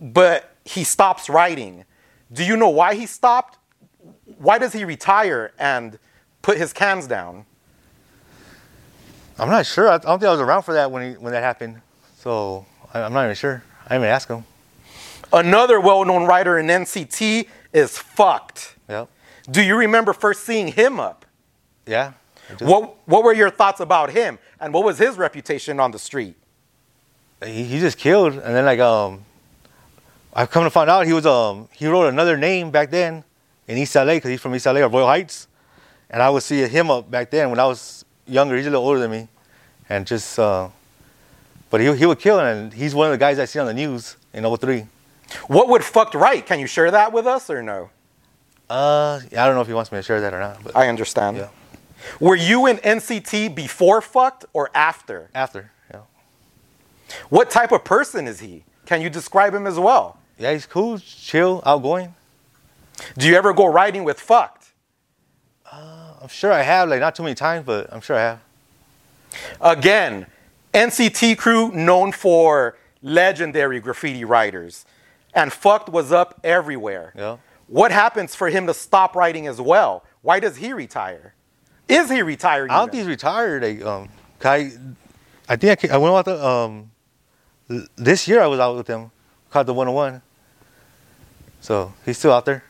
but he stops writing. Do you know why he stopped? Why does he retire and put his cans down? I'm not sure. I don't think I was around for that when he, when that happened, so I'm not even sure. I didn't even ask him. Another well-known writer in NCT is fucked. Yep. Do you remember first seeing him up? Yeah. What What were your thoughts about him, and what was his reputation on the street? he, he just killed and then like um I've come to find out he was um he wrote another name back then in East LA because he's from East LA or Boyle Heights and I would see him up back then when I was younger he's a little older than me and just uh but he, he would kill and he's one of the guys I see on the news in 03 What would fucked right? Can you share that with us or no? Uh yeah, I don't know if he wants me to share that or not but I understand. Yeah. Were you in NCT before fucked or after? after yeah What type of person is he? Can you describe him as well? yeah he's cool chill outgoing Do you ever go riding with fucked? Uh, I'm sure I have like not too many times but I'm sure I have Again, NCT crew known for legendary graffiti writers. And fucked was up everywhere. yeah What happens for him to stop writing as well? Why does he retire? Is he retired? I don't think he's retired. Like, um, I, I think I, I went out the, um, this year I was out with him, caught the 101. So he's still out there.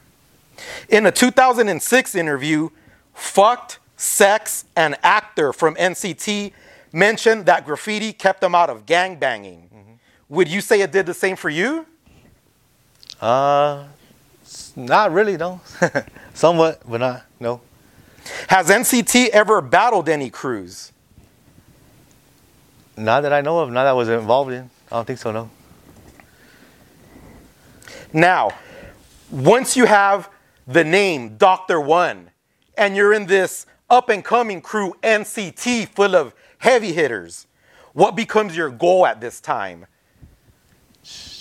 In a 2006 interview, fucked, sex, and actor from NCT mentioned that graffiti kept them out of gangbanging. Would you say it did the same for you? Uh, not really, no. Somewhat, but not, no. Has NCT ever battled any crews? Not that I know of, not that I was involved in. I don't think so, no. Now, once you have the name Dr. One and you're in this up and coming crew NCT full of heavy hitters, what becomes your goal at this time?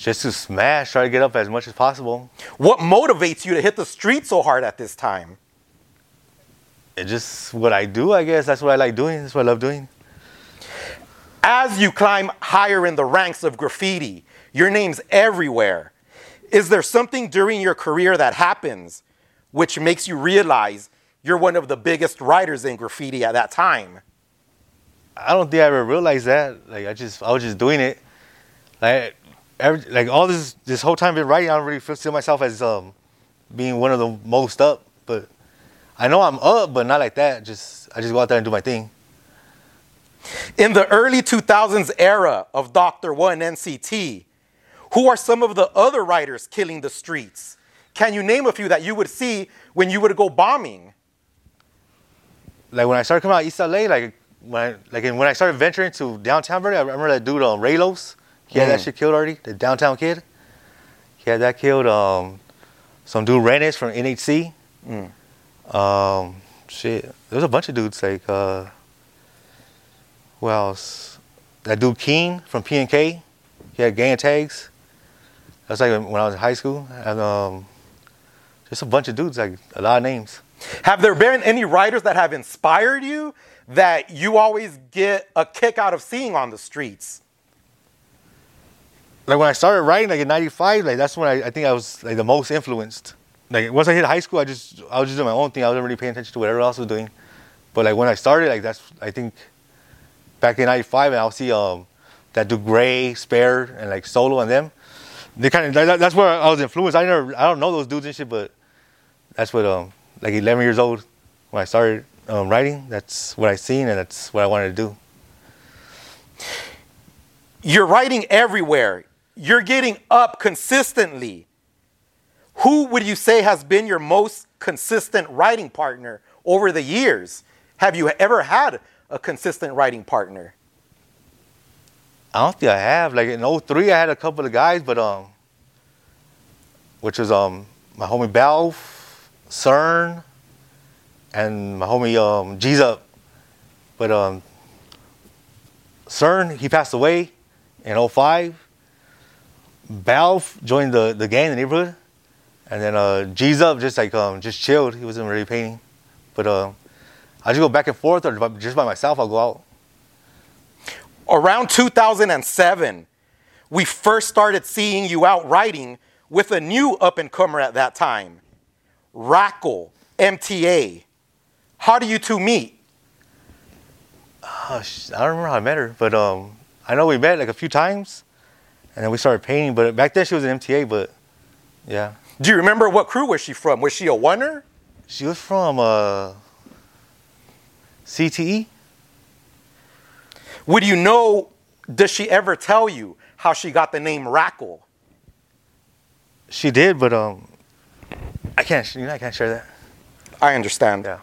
Just to smash, try to get up as much as possible. What motivates you to hit the street so hard at this time? It's just what I do, I guess. That's what I like doing. That's what I love doing. As you climb higher in the ranks of graffiti, your name's everywhere. Is there something during your career that happens which makes you realize you're one of the biggest writers in graffiti at that time? I don't think I ever realized that. Like I just, I was just doing it. Like, every, like all this, this whole time I've been writing, I don't really feel myself as um, being one of the most up. But I know I'm up, but not like that. Just, I just go out there and do my thing. In the early 2000s era of Dr. One NCT, who are some of the other writers killing the streets? Can you name a few that you would see when you would go bombing? Like when I started coming out of East LA, like when, I, like when I started venturing to downtown, Verde, I remember that dude um, Raylos. He had that Mm. shit killed already. The downtown kid. He had that killed. Um, some dude Rennis from NHC. Um, shit, there's a bunch of dudes like uh, who else? That dude Keen from P and K. He had gang tags. That's like when I was in high school, and um, just a bunch of dudes, like a lot of names. Have there been any writers that have inspired you that you always get a kick out of seeing on the streets? Like when I started writing, like in '95, like that's when I, I think I was like the most influenced. Like once I hit high school, I just I was just doing my own thing. I wasn't really paying attention to what everyone else was doing. But like when I started, like that's I think back in '95, and I'll see um that do Gray, Spare, and like Solo and them. They kind of that, that's where I was influenced. I never I don't know those dudes and shit, but that's what um like 11 years old when I started um, writing. That's what I seen, and that's what I wanted to do. You're writing everywhere. You're getting up consistently. Who would you say has been your most consistent writing partner over the years? Have you ever had a consistent writing partner? I don't think I have. Like in 03, I had a couple of guys, but um, which was um my homie Balf, CERN, and my homie um G's. But um, CERN he passed away in 05. Balf joined the the gang in the neighborhood, and then uh G's Up just like um just chilled. He wasn't really painting, but um, I just go back and forth or just by myself. I'll go out. Around 2007, we first started seeing you out writing with a new up and comer at that time, Rackle, MTA. How do you two meet? Sh- I don't remember how I met her, but um, I know we met like a few times, and then we started painting. But back then she was an MTA, but yeah, Do you remember what crew was she from? Was she a oneer? she was from uh, CTE. Would you know, does she ever tell you how she got the name Rackle? She did, but um, I can't. You know, I can't share that. I understand. Yeah.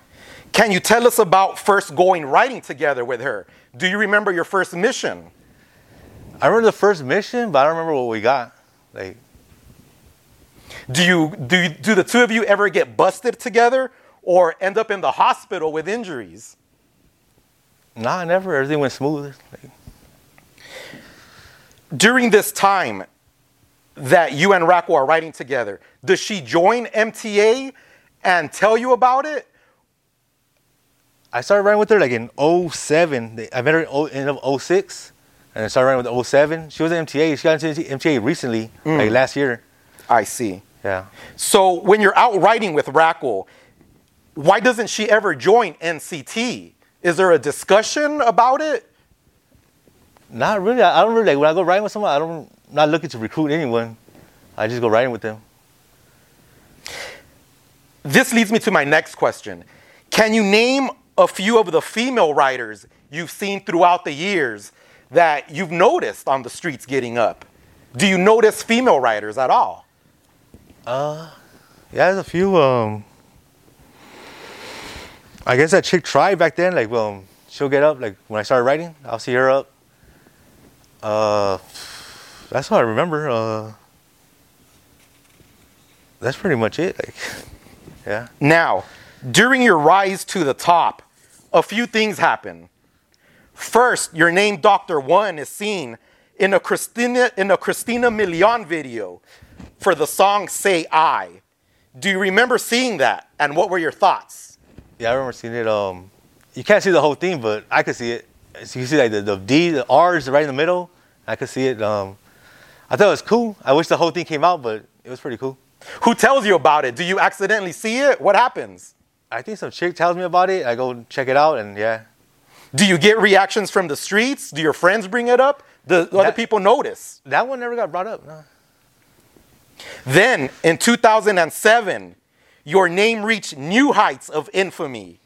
Can you tell us about first going writing together with her? Do you remember your first mission? I remember the first mission, but I don't remember what we got. Like, Do you do you, do the two of you ever get busted together or end up in the hospital with injuries? nah, never. Everything went smooth. Like, During this time that you and Rackle are writing together, does she join MTA and tell you about it? I started writing with her like in 07. I met her in oh, end of 06, and I started writing with 07. She was in MTA. She got into MTA recently, like mm. last year. I see. Yeah. So when you're out writing with Rackle, why doesn't she ever join NCT? Is there a discussion about it? Not really. I I don't really like when I go riding with someone. I don't not looking to recruit anyone. I just go riding with them. This leads me to my next question. Can you name a few of the female writers you've seen throughout the years that you've noticed on the streets getting up? Do you notice female writers at all? Uh, yeah, there's a few. Um, I guess that chick tried back then. Like, um, she'll get up. Like when I started writing, I'll see her up. Uh, that's all I remember. Uh, that's pretty much it. Like, yeah. Now, during your rise to the top, a few things happen. First, your name Dr. One is seen in a Christina in a Christina Milian video for the song Say I. Do you remember seeing that and what were your thoughts? Yeah, I remember seeing it. Um, you can't see the whole thing, but I could see it. So you see like the, the D, the R's right in the middle. I could see it. Um, I thought it was cool. I wish the whole thing came out, but it was pretty cool. Who tells you about it? Do you accidentally see it? What happens? I think some chick tells me about it. I go check it out, and yeah, Do you get reactions from the streets? Do your friends bring it up? Do other That- people notice? that one never got brought up. No. Then in 2007, your name reached new heights of infamy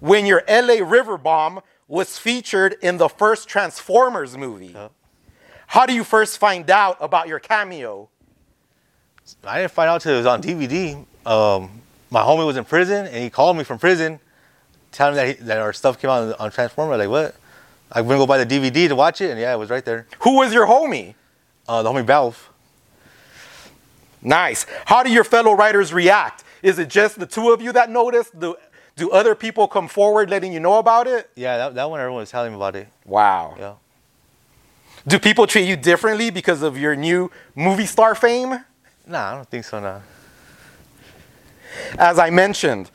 when your LA River Bomb was featured in the first Transformers movie. How do you first find out about your cameo? I didn't find out till it was on DVD. Um, my homie was in prison, and he called me from prison, telling me that, he, that our stuff came out on, on Transformer. Like what? I'm gonna go buy the DVD to watch it, and yeah, it was right there. Who was your homie? Uh, the homie Balf. Nice. How do your fellow writers react Is it just the two of you that notice? Do, do other people come forward letting you know about it? Yeah, that, that one everyone was telling me about it. Wow. Yeah. Do people treat you differently because of your new movie star fame? Nah, I don't think so. Nah. As I mentioned,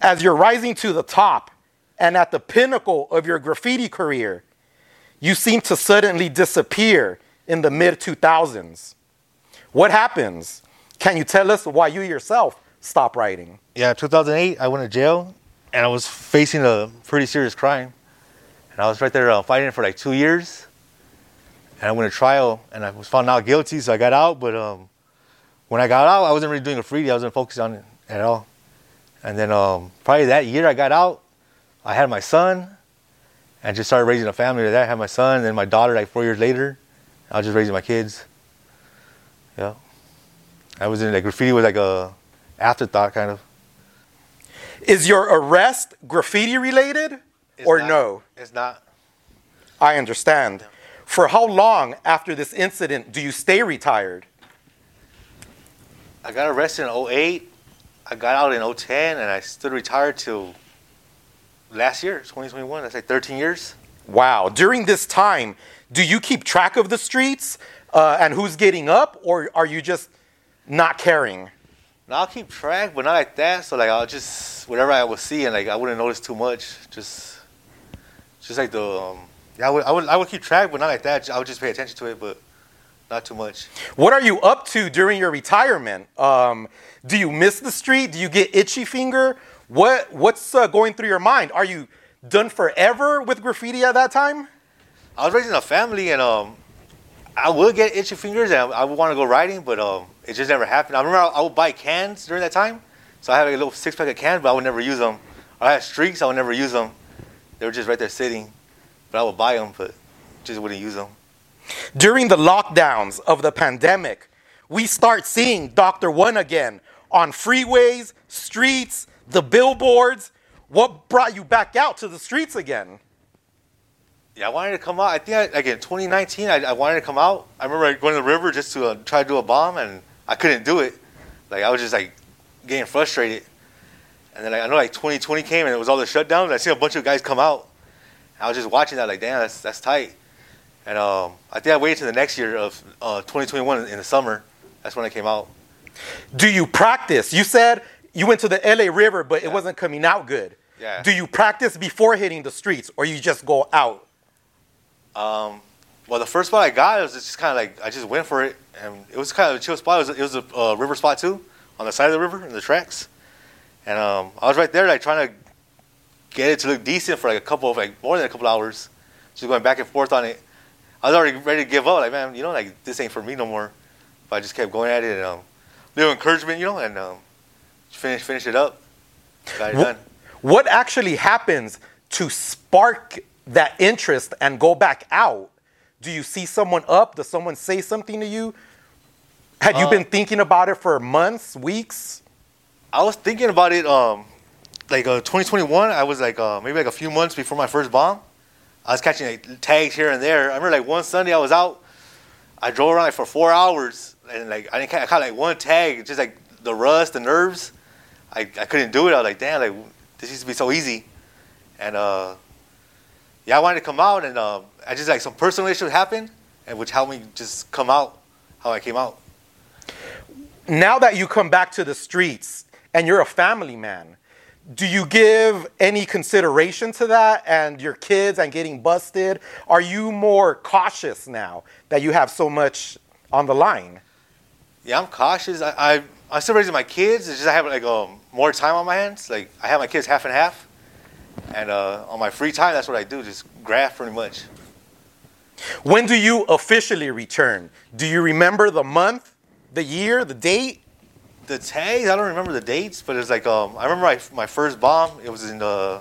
as you're rising to the top and at the pinnacle of your graffiti career, you seem to suddenly disappear in the mid 2000s. What happens? Can you tell us why you yourself stopped writing? Yeah, 2008, I went to jail, and I was facing a pretty serious crime, and I was right there uh, fighting for like two years, and I went to trial, and I was found out guilty, so I got out. But um, when I got out, I wasn't really doing graffiti. I wasn't focused on it at all. And then um, probably that year I got out, I had my son, and just started raising a family. That I had my son, and then my daughter like four years later. I was just raising my kids. Yeah. I was in like graffiti was like a afterthought kind of. Is your arrest graffiti related or not- no? It's not. I understand. For how long after this incident do you stay retired? I got arrested in 08. I got out in 010, and I stood retired till last year, 2021. That's like 13 years. Wow. During this time, do you keep track of the streets uh, and who's getting up, or are you just not caring? Now I'll keep track, but not like that. So like I'll just whatever I would see, and like I wouldn't notice too much. Just, just like the um, yeah, I would, I would I would keep track, but not like that. I would just pay attention to it, but not too much. What are you up to during your retirement? Um, do you miss the street? Do you get itchy finger? What What's uh, going through your mind? Are you done forever with graffiti at that time? I was raising a family, and um, I would get itchy fingers, and I would want to go riding, but um, it just never happened. I remember I, I would buy cans during that time, so I had like a little six pack of cans, but I would never use them. I had streaks, I would never use them. They were just right there sitting, but I would buy them, but just wouldn't use them. During the lockdowns of the pandemic, we start seeing Dr. One again on freeways, streets, the billboards. What brought you back out to the streets again? Yeah, I wanted to come out. I think I, like in 2019, I, I wanted to come out. I remember going to the river just to uh, try to do a bomb, and I couldn't do it. Like I was just like getting frustrated. And then like, I know like 2020 came and it was all the shutdowns. I seen a bunch of guys come out. I was just watching that like, damn, that's that's tight. And um, I think I waited to the next year of uh, 2021 in the summer. That's when I came out. Do you practice? You said you went to the LA River, but it wasn't coming out good. Yeah. Do you practice before hitting the streets, or you just go out? Um, well, the first spot I got it was just kind of like I just went for it, and it was kind of a chill spot. It was, it was a uh, river spot too, on the side of the river in the tracks, and um, I was right there, like trying to get it to look decent for like a couple of like more than a couple hours, just going back and forth on it. I was already ready to give up, like man, you know, like this ain't for me no more. But I just kept going at it, and um, little encouragement, you know, and um, finish finish it up. Got it Wh- done. What actually happens to spark that interest and go back out? Do you see someone up? Does someone say something to you? Had you Uh, been thinking about it for months, weeks? I was thinking about it, um, like uh, 2021. I was like uh, maybe like a few months before my first bomb. I was catching like, tags here and there. I remember like one Sunday I was out. I drove around like, for four hours and like I didn't ca- I caught like one tag, just like the rust, the nerves. I, I couldn't do it. I was like, damn, like this used to be so easy. And uh, yeah, I wanted to come out, and uh, I just like some personal issues happened, and which helped me just come out how I came out. Now that you come back to the streets and you're a family man, do you give any consideration to that and your kids and getting busted? Are you more cautious now that you have so much on the line? Yeah, I'm cautious. I, I I'm still raising my kids. It's just I have like um, more time on my hands. Like I have my kids half and half, and uh, on my free time, that's what I do. Just graff pretty much. When do you officially return? Do you remember the month, the year, the date? The tags, I don't remember the dates, but it's like um, I remember my my first bomb. It was in the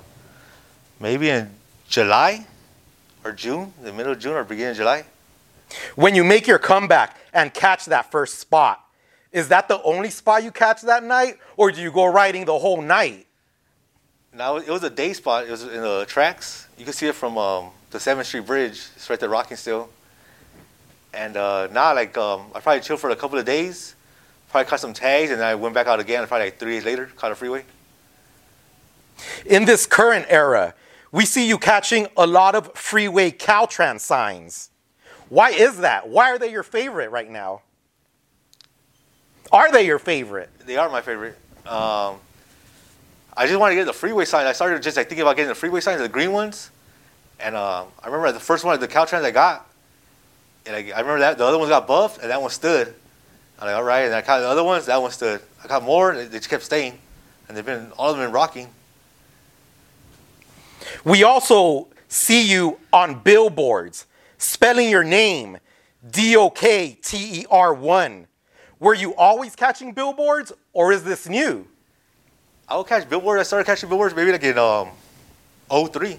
maybe in July or June, the middle of June or beginning of July. When you make your comeback and catch that first spot, is that the only spot you catch that night, or do you go riding the whole night? Now it was a day spot. It was in the tracks. You can see it from um, the Seventh Street Bridge. It's right there rocking still. And uh, now, like um, I probably chilled for a couple of days, Probably caught some tags, and then I went back out again. Probably like three days later, caught a freeway. In this current era, we see you catching a lot of freeway Caltrans signs. Why is that? Why are they your favorite right now? Are they your favorite? They are my favorite. Um, I just wanted to get the freeway sign. I started just like thinking about getting the freeway signs, the green ones. And um, I remember the first one, the Caltrans I got, and I, I remember that the other ones got buffed, and that one stood. I'm like, all right. And I caught the other ones, that one stood. I got more, and they just kept staying, and they've been all of them been rocking. We also see you on billboards spelling your name D O K T E R 1. Were you always catching billboards or is this new? I would catch billboards. I started catching billboards maybe like in um, 03.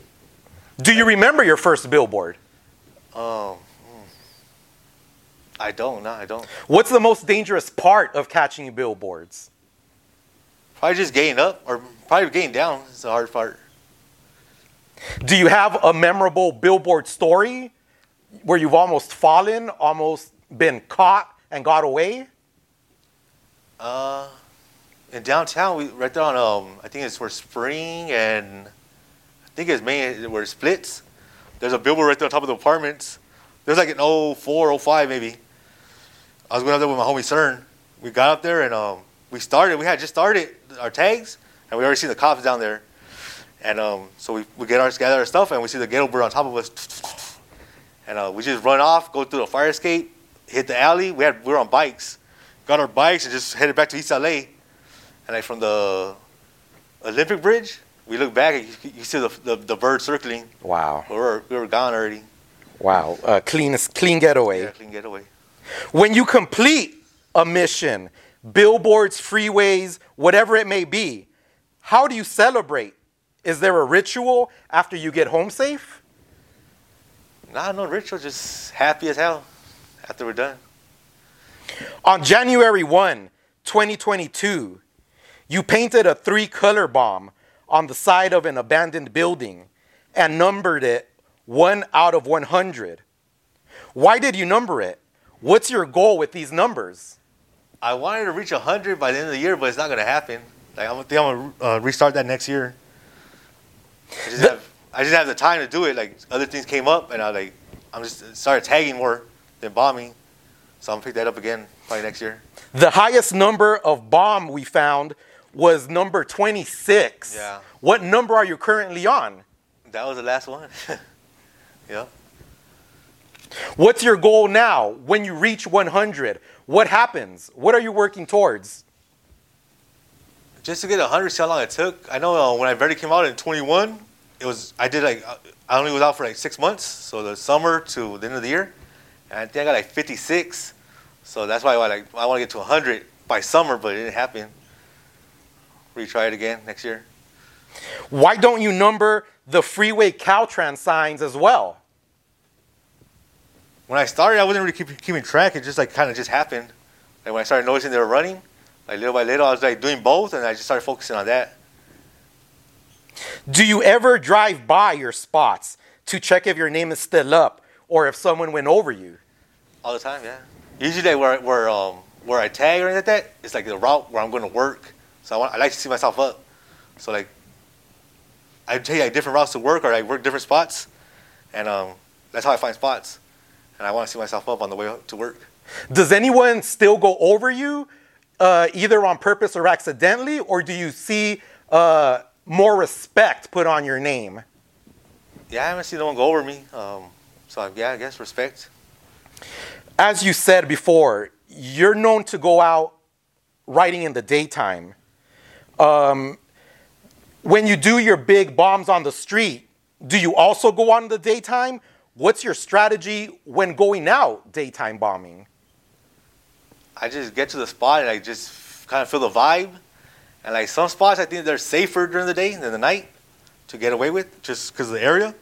Do you remember your first billboard? Um. I don't. No, I don't. What's the most dangerous part of catching billboards? Probably just getting up or probably getting down is the hard part. Do you have a memorable billboard story where you've almost fallen, almost been caught and got away? Uh, in downtown, we right there on um, I think it's where Spring and I think it's main where it splits. There's a billboard right there on top of the apartments. There's like an 04, 05 maybe. I was going up there with my homie CERN. We got up there and um, we started. We had just started our tags, and we already seen the cops down there. And um, so we, we get our gather our stuff, and we see the ghetto bird on top of us. And uh, we just run off, go through the fire escape, hit the alley. We had we were on bikes, got our bikes, and just headed back to East LA. And like from the Olympic Bridge, we look back and you, you see the, the, the bird circling. Wow. We were, we were gone already. Wow. Uh, clean, clean getaway. Yeah, clean getaway. When you complete a mission, billboards, freeways, whatever it may be, how do you celebrate? Is there a ritual after you get home safe? Nah, no ritual, just happy as hell after we're done. On January 1, 2022, you painted a three color bomb on the side of an abandoned building and numbered it 1 out of 100. Why did you number it? What's your goal with these numbers? I wanted to reach 100 by the end of the year, but it's not going to happen. Like, I think I'm going to uh, restart that next year. I just, have, I just have the time to do it. Like, other things came up, and I like, I'm just started tagging more than bombing. So I'm to pick that up again probably next year. The highest number of bomb we found was number 26. Yeah. What number are you currently on? That was the last one. yeah. What's your goal now? When you reach 100, what happens? What are you working towards? Just to get 100, see how long it took. I know uh, when I Verde came out in 21, it was I did like uh, I only was out for like six months, so the summer to the end of the year, and I think I got like 56. So that's why I like I want to get to 100 by summer, but it didn't happen. Retry it again next year. Why don't you number the freeway Caltrans signs as well? When I started, I wasn't really keep, keeping track. It just like kind of just happened. Like when I started noticing they were running, like little by little, I was like doing both, and I just started focusing on that. Do you ever drive by your spots to check if your name is still up or if someone went over you? All the time, yeah. Usually, like, where where um where I tag or anything like that, it's like the route where I'm going to work. So I want I like to see myself up. So like, I take like different routes to work or I work different spots, and um that's how I find spots. And I want to see myself up on the way to work. Does anyone still go over you, uh, either on purpose or accidentally, or do you see uh, more respect put on your name? Yeah, I haven't seen no one go over me. Um, so yeah, I guess respect. As you said before, you're known to go out riding in the daytime. Um, when you do your big bombs on the street, do you also go on in the daytime? What's your strategy when going out daytime bombing? I just get to the spot and I just kind of feel the vibe. And like some spots, I think they're safer during the day than the night to get away with, just because of the area.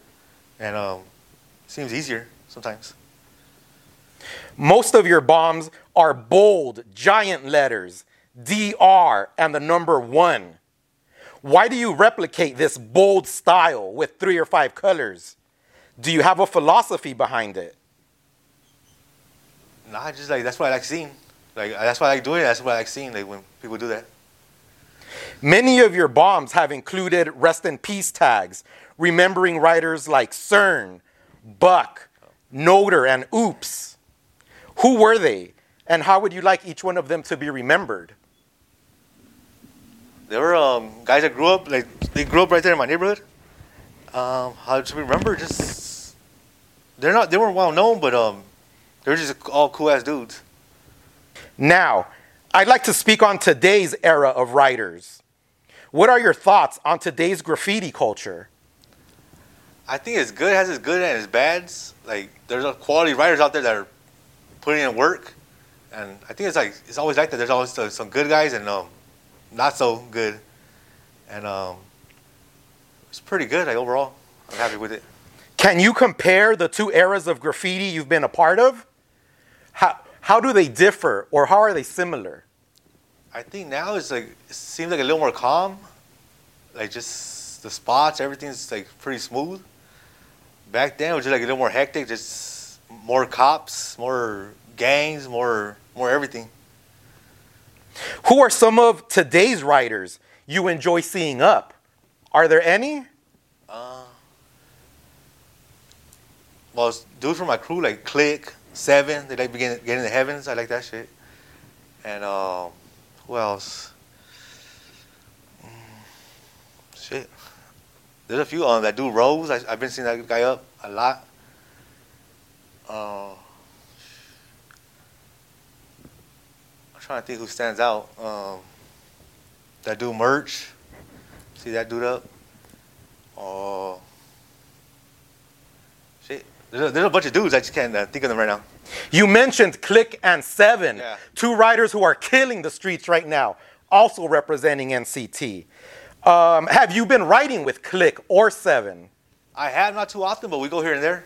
And um, seems easier sometimes. Most of your bombs are bold, giant letters, DR, and the number one. Why do you replicate this bold style with three or five colors? Do you have a philosophy behind it? Nah, just like that's what I like seeing. Like that's why I like doing it. That's what I like seeing like when people do that. Many of your bombs have included rest in peace tags, remembering writers like CERN, Buck, Noter, and Oops. Who were they, and how would you like each one of them to be remembered? They were um, guys that grew up like they grew up right there in my neighborhood. Um, how to remember? Just they're not they weren't well known, but um, they're just all cool ass dudes. Now, I'd like to speak on today's era of writers. What are your thoughts on today's graffiti culture? I think it's good. It has its good and its bads. Like there's a quality writers out there that are putting in work, and I think it's like it's always like that. There's always uh, some good guys and um, not so good, and um, it's pretty good. Like overall, I'm happy with it. Can you compare the two eras of graffiti you've been a part of? How, how do they differ or how are they similar? I think now it's like it seems like a little more calm. Like just the spots, everything's like pretty smooth. Back then it was just like a little more hectic, just more cops, more gangs, more more everything. Who are some of today's writers you enjoy seeing up? Are there any? Uh, well, dudes from my crew like Click, Seven, they like begin getting in the heavens. I like that shit. And um, who else? Mm, shit. There's a few um, that do rows. I, I've been seeing that guy up a lot. Uh, I'm trying to think who stands out. Um, that do merch. See that dude up? Oh. shit. There's a, there's a bunch of dudes. I just can't uh, think of them right now. You mentioned Click and Seven, Yeah. two writers who are killing the streets right now, also representing NCT. Um, have you been writing with Click or Seven? I have not too often, but we go here and there.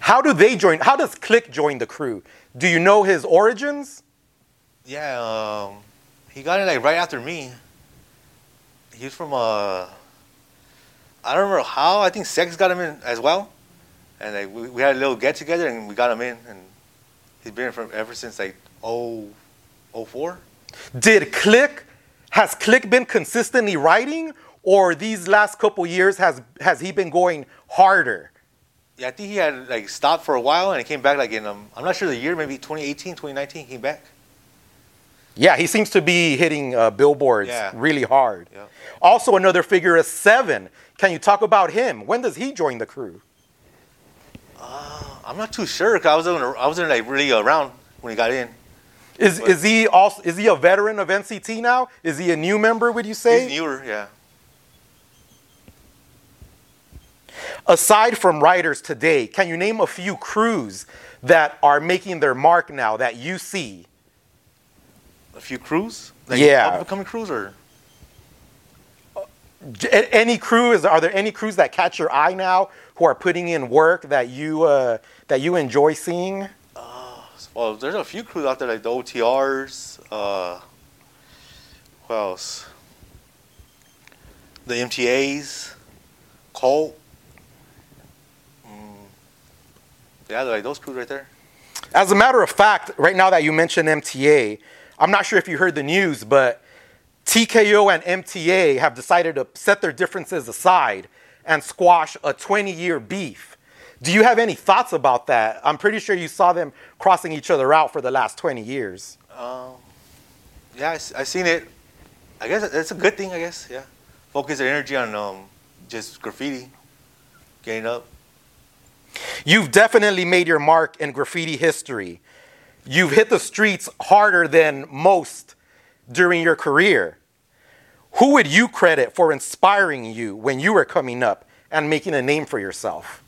How do they join? How does Click join the crew? Do you know his origins? Yeah, um, he got in like right after me. He's from uh, I don't remember how. I think Sex got him in as well, and like we, we had a little get together and we got him in, and he's been from ever since like oh, oh four. Did Click has Click been consistently writing, or these last couple years has has he been going harder? Yeah, I think he had like stopped for a while and he came back like in um, I'm not sure the year, maybe 2018, 2019. He came back. Yeah, he seems to be hitting uh, billboards Yeah. really hard. Yeah. Also, another figure is Seven. Can you talk about him? When does he join the crew? Uh, I'm not too sure. 'cause I was I wasn't like really around when he got in. Is is he also is he a veteran of NCT now? Is he a new member? Would you say? He's newer, yeah. Aside from writers today, can you name a few crews that are making their mark now that you see? A few crews. Like Yeah. up and coming crews or Any crew is are there any crews that catch your eye now who are putting in work that you uh, that you enjoy seeing? well, there's a few crews out there like the OTRs. Uh, who else? The MTAs, Colt. Mm, yeah, like those crews right there. As a matter of fact, right now that you mentioned MTA, I'm not sure if you heard the news, but TKO and MTA have decided to set their differences aside and squash a 20 year beef. Do you have any thoughts about that? I'm pretty sure you saw them crossing each other out for the last 20 years. Um, yeah, I, I seen it. I guess it's a good thing. I guess yeah. Focus their energy on um, just graffiti, getting up. You've definitely made your mark in graffiti history. You've hit the streets harder than most during your career. Who would you credit for inspiring you when you were coming up and making a name for yourself?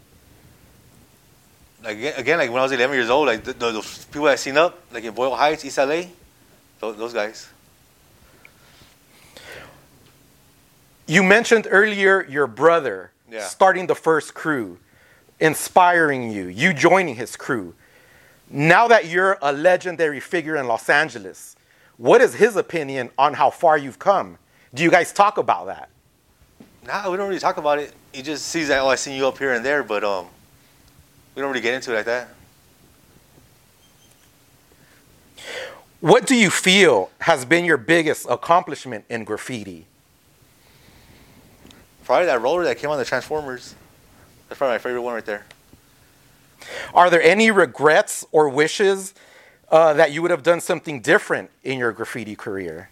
Like again, again, like when I was 11 years old, like the, the, those people I seen up, like in Boyle Heights, East LA, those, those guys. You mentioned earlier your brother Yeah. starting the first crew, inspiring you, you joining his crew. Now that you're a legendary figure in Los Angeles, what is his opinion on how far you've come? Do you guys talk about that? Nah, we don't really talk about it. He just sees that oh, I seen you up here and there, but um, we don't really get into it like that. What do you feel has been your biggest accomplishment in graffiti? Probably that roller that came on the Transformers. That's probably my favorite one right there. Are there any regrets or wishes uh, that you would have done something different in your graffiti career?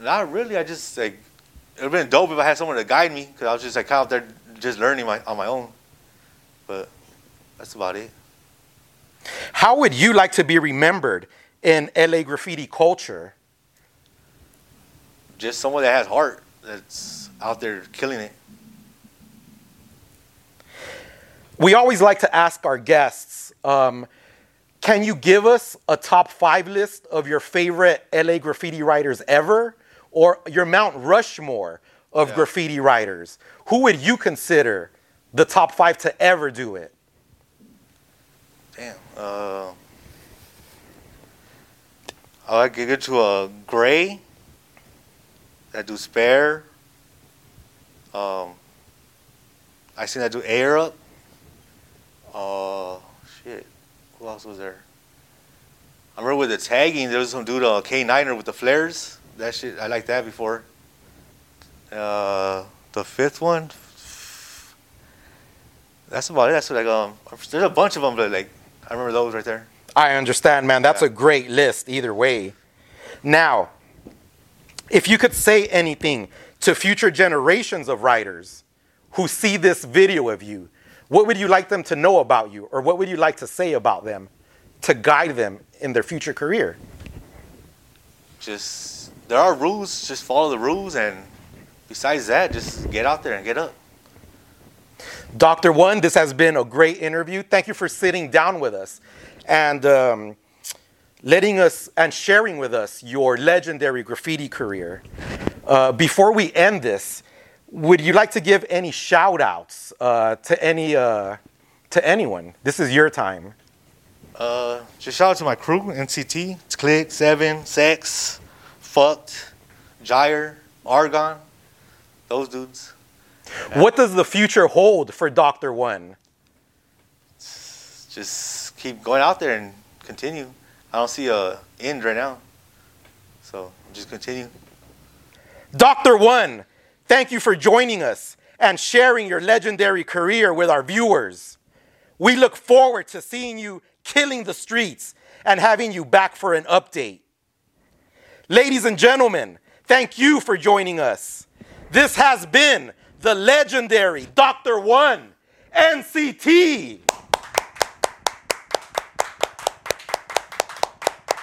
Not really. I just like it would have been dope if I had someone to guide me because I was just like kind of out there just learning my, on my own. But that's about it. How would you like to be remembered in LA graffiti culture? Just someone that has heart that's out there killing it. We always like to ask our guests um, can you give us a top five list of your favorite LA graffiti writers ever? Or your Mount Rushmore of Yeah. graffiti writers? Who would you consider the top five to ever do it? Damn. Uh, I like to get to a gray that do spare. Um, I seen that do air up. Uh, shit. Who else was there? I remember with the tagging, there was some dude, uh, K9er with the flares. That shit, I like that before. Uh, the fifth one, that's about it. That's like um, there's a bunch of them, but like I remember those right there. I understand, man. That's Yeah. a great list either way. Now, if you could say anything to future generations of writers who see this video of you, what would you like them to know about you? Or what would you like to say about them to guide them in their future career? Just there are rules. Just follow the rules, and besides that, just get out there and get up. Dr. One, this has been a great interview. Thank you for sitting down with us and um, letting us and sharing with us your legendary graffiti career. Uh, before we end this, would you like to give any shout outs uh, to any uh, to anyone? This is your time. Uh, just shout out to my crew, NCT, it's Click, Seven, Sex, Fucked, Gyre, Argon, those dudes. What does the future hold for Dr. One? Just keep going out there and continue. I don't see a end right now, so just continue. Dr. One, thank you for joining us and sharing your legendary career with our viewers. We look forward to seeing you killing the streets and having you back for an update. Ladies and gentlemen, thank you for joining us. This has been the legendary Dr. One NCT.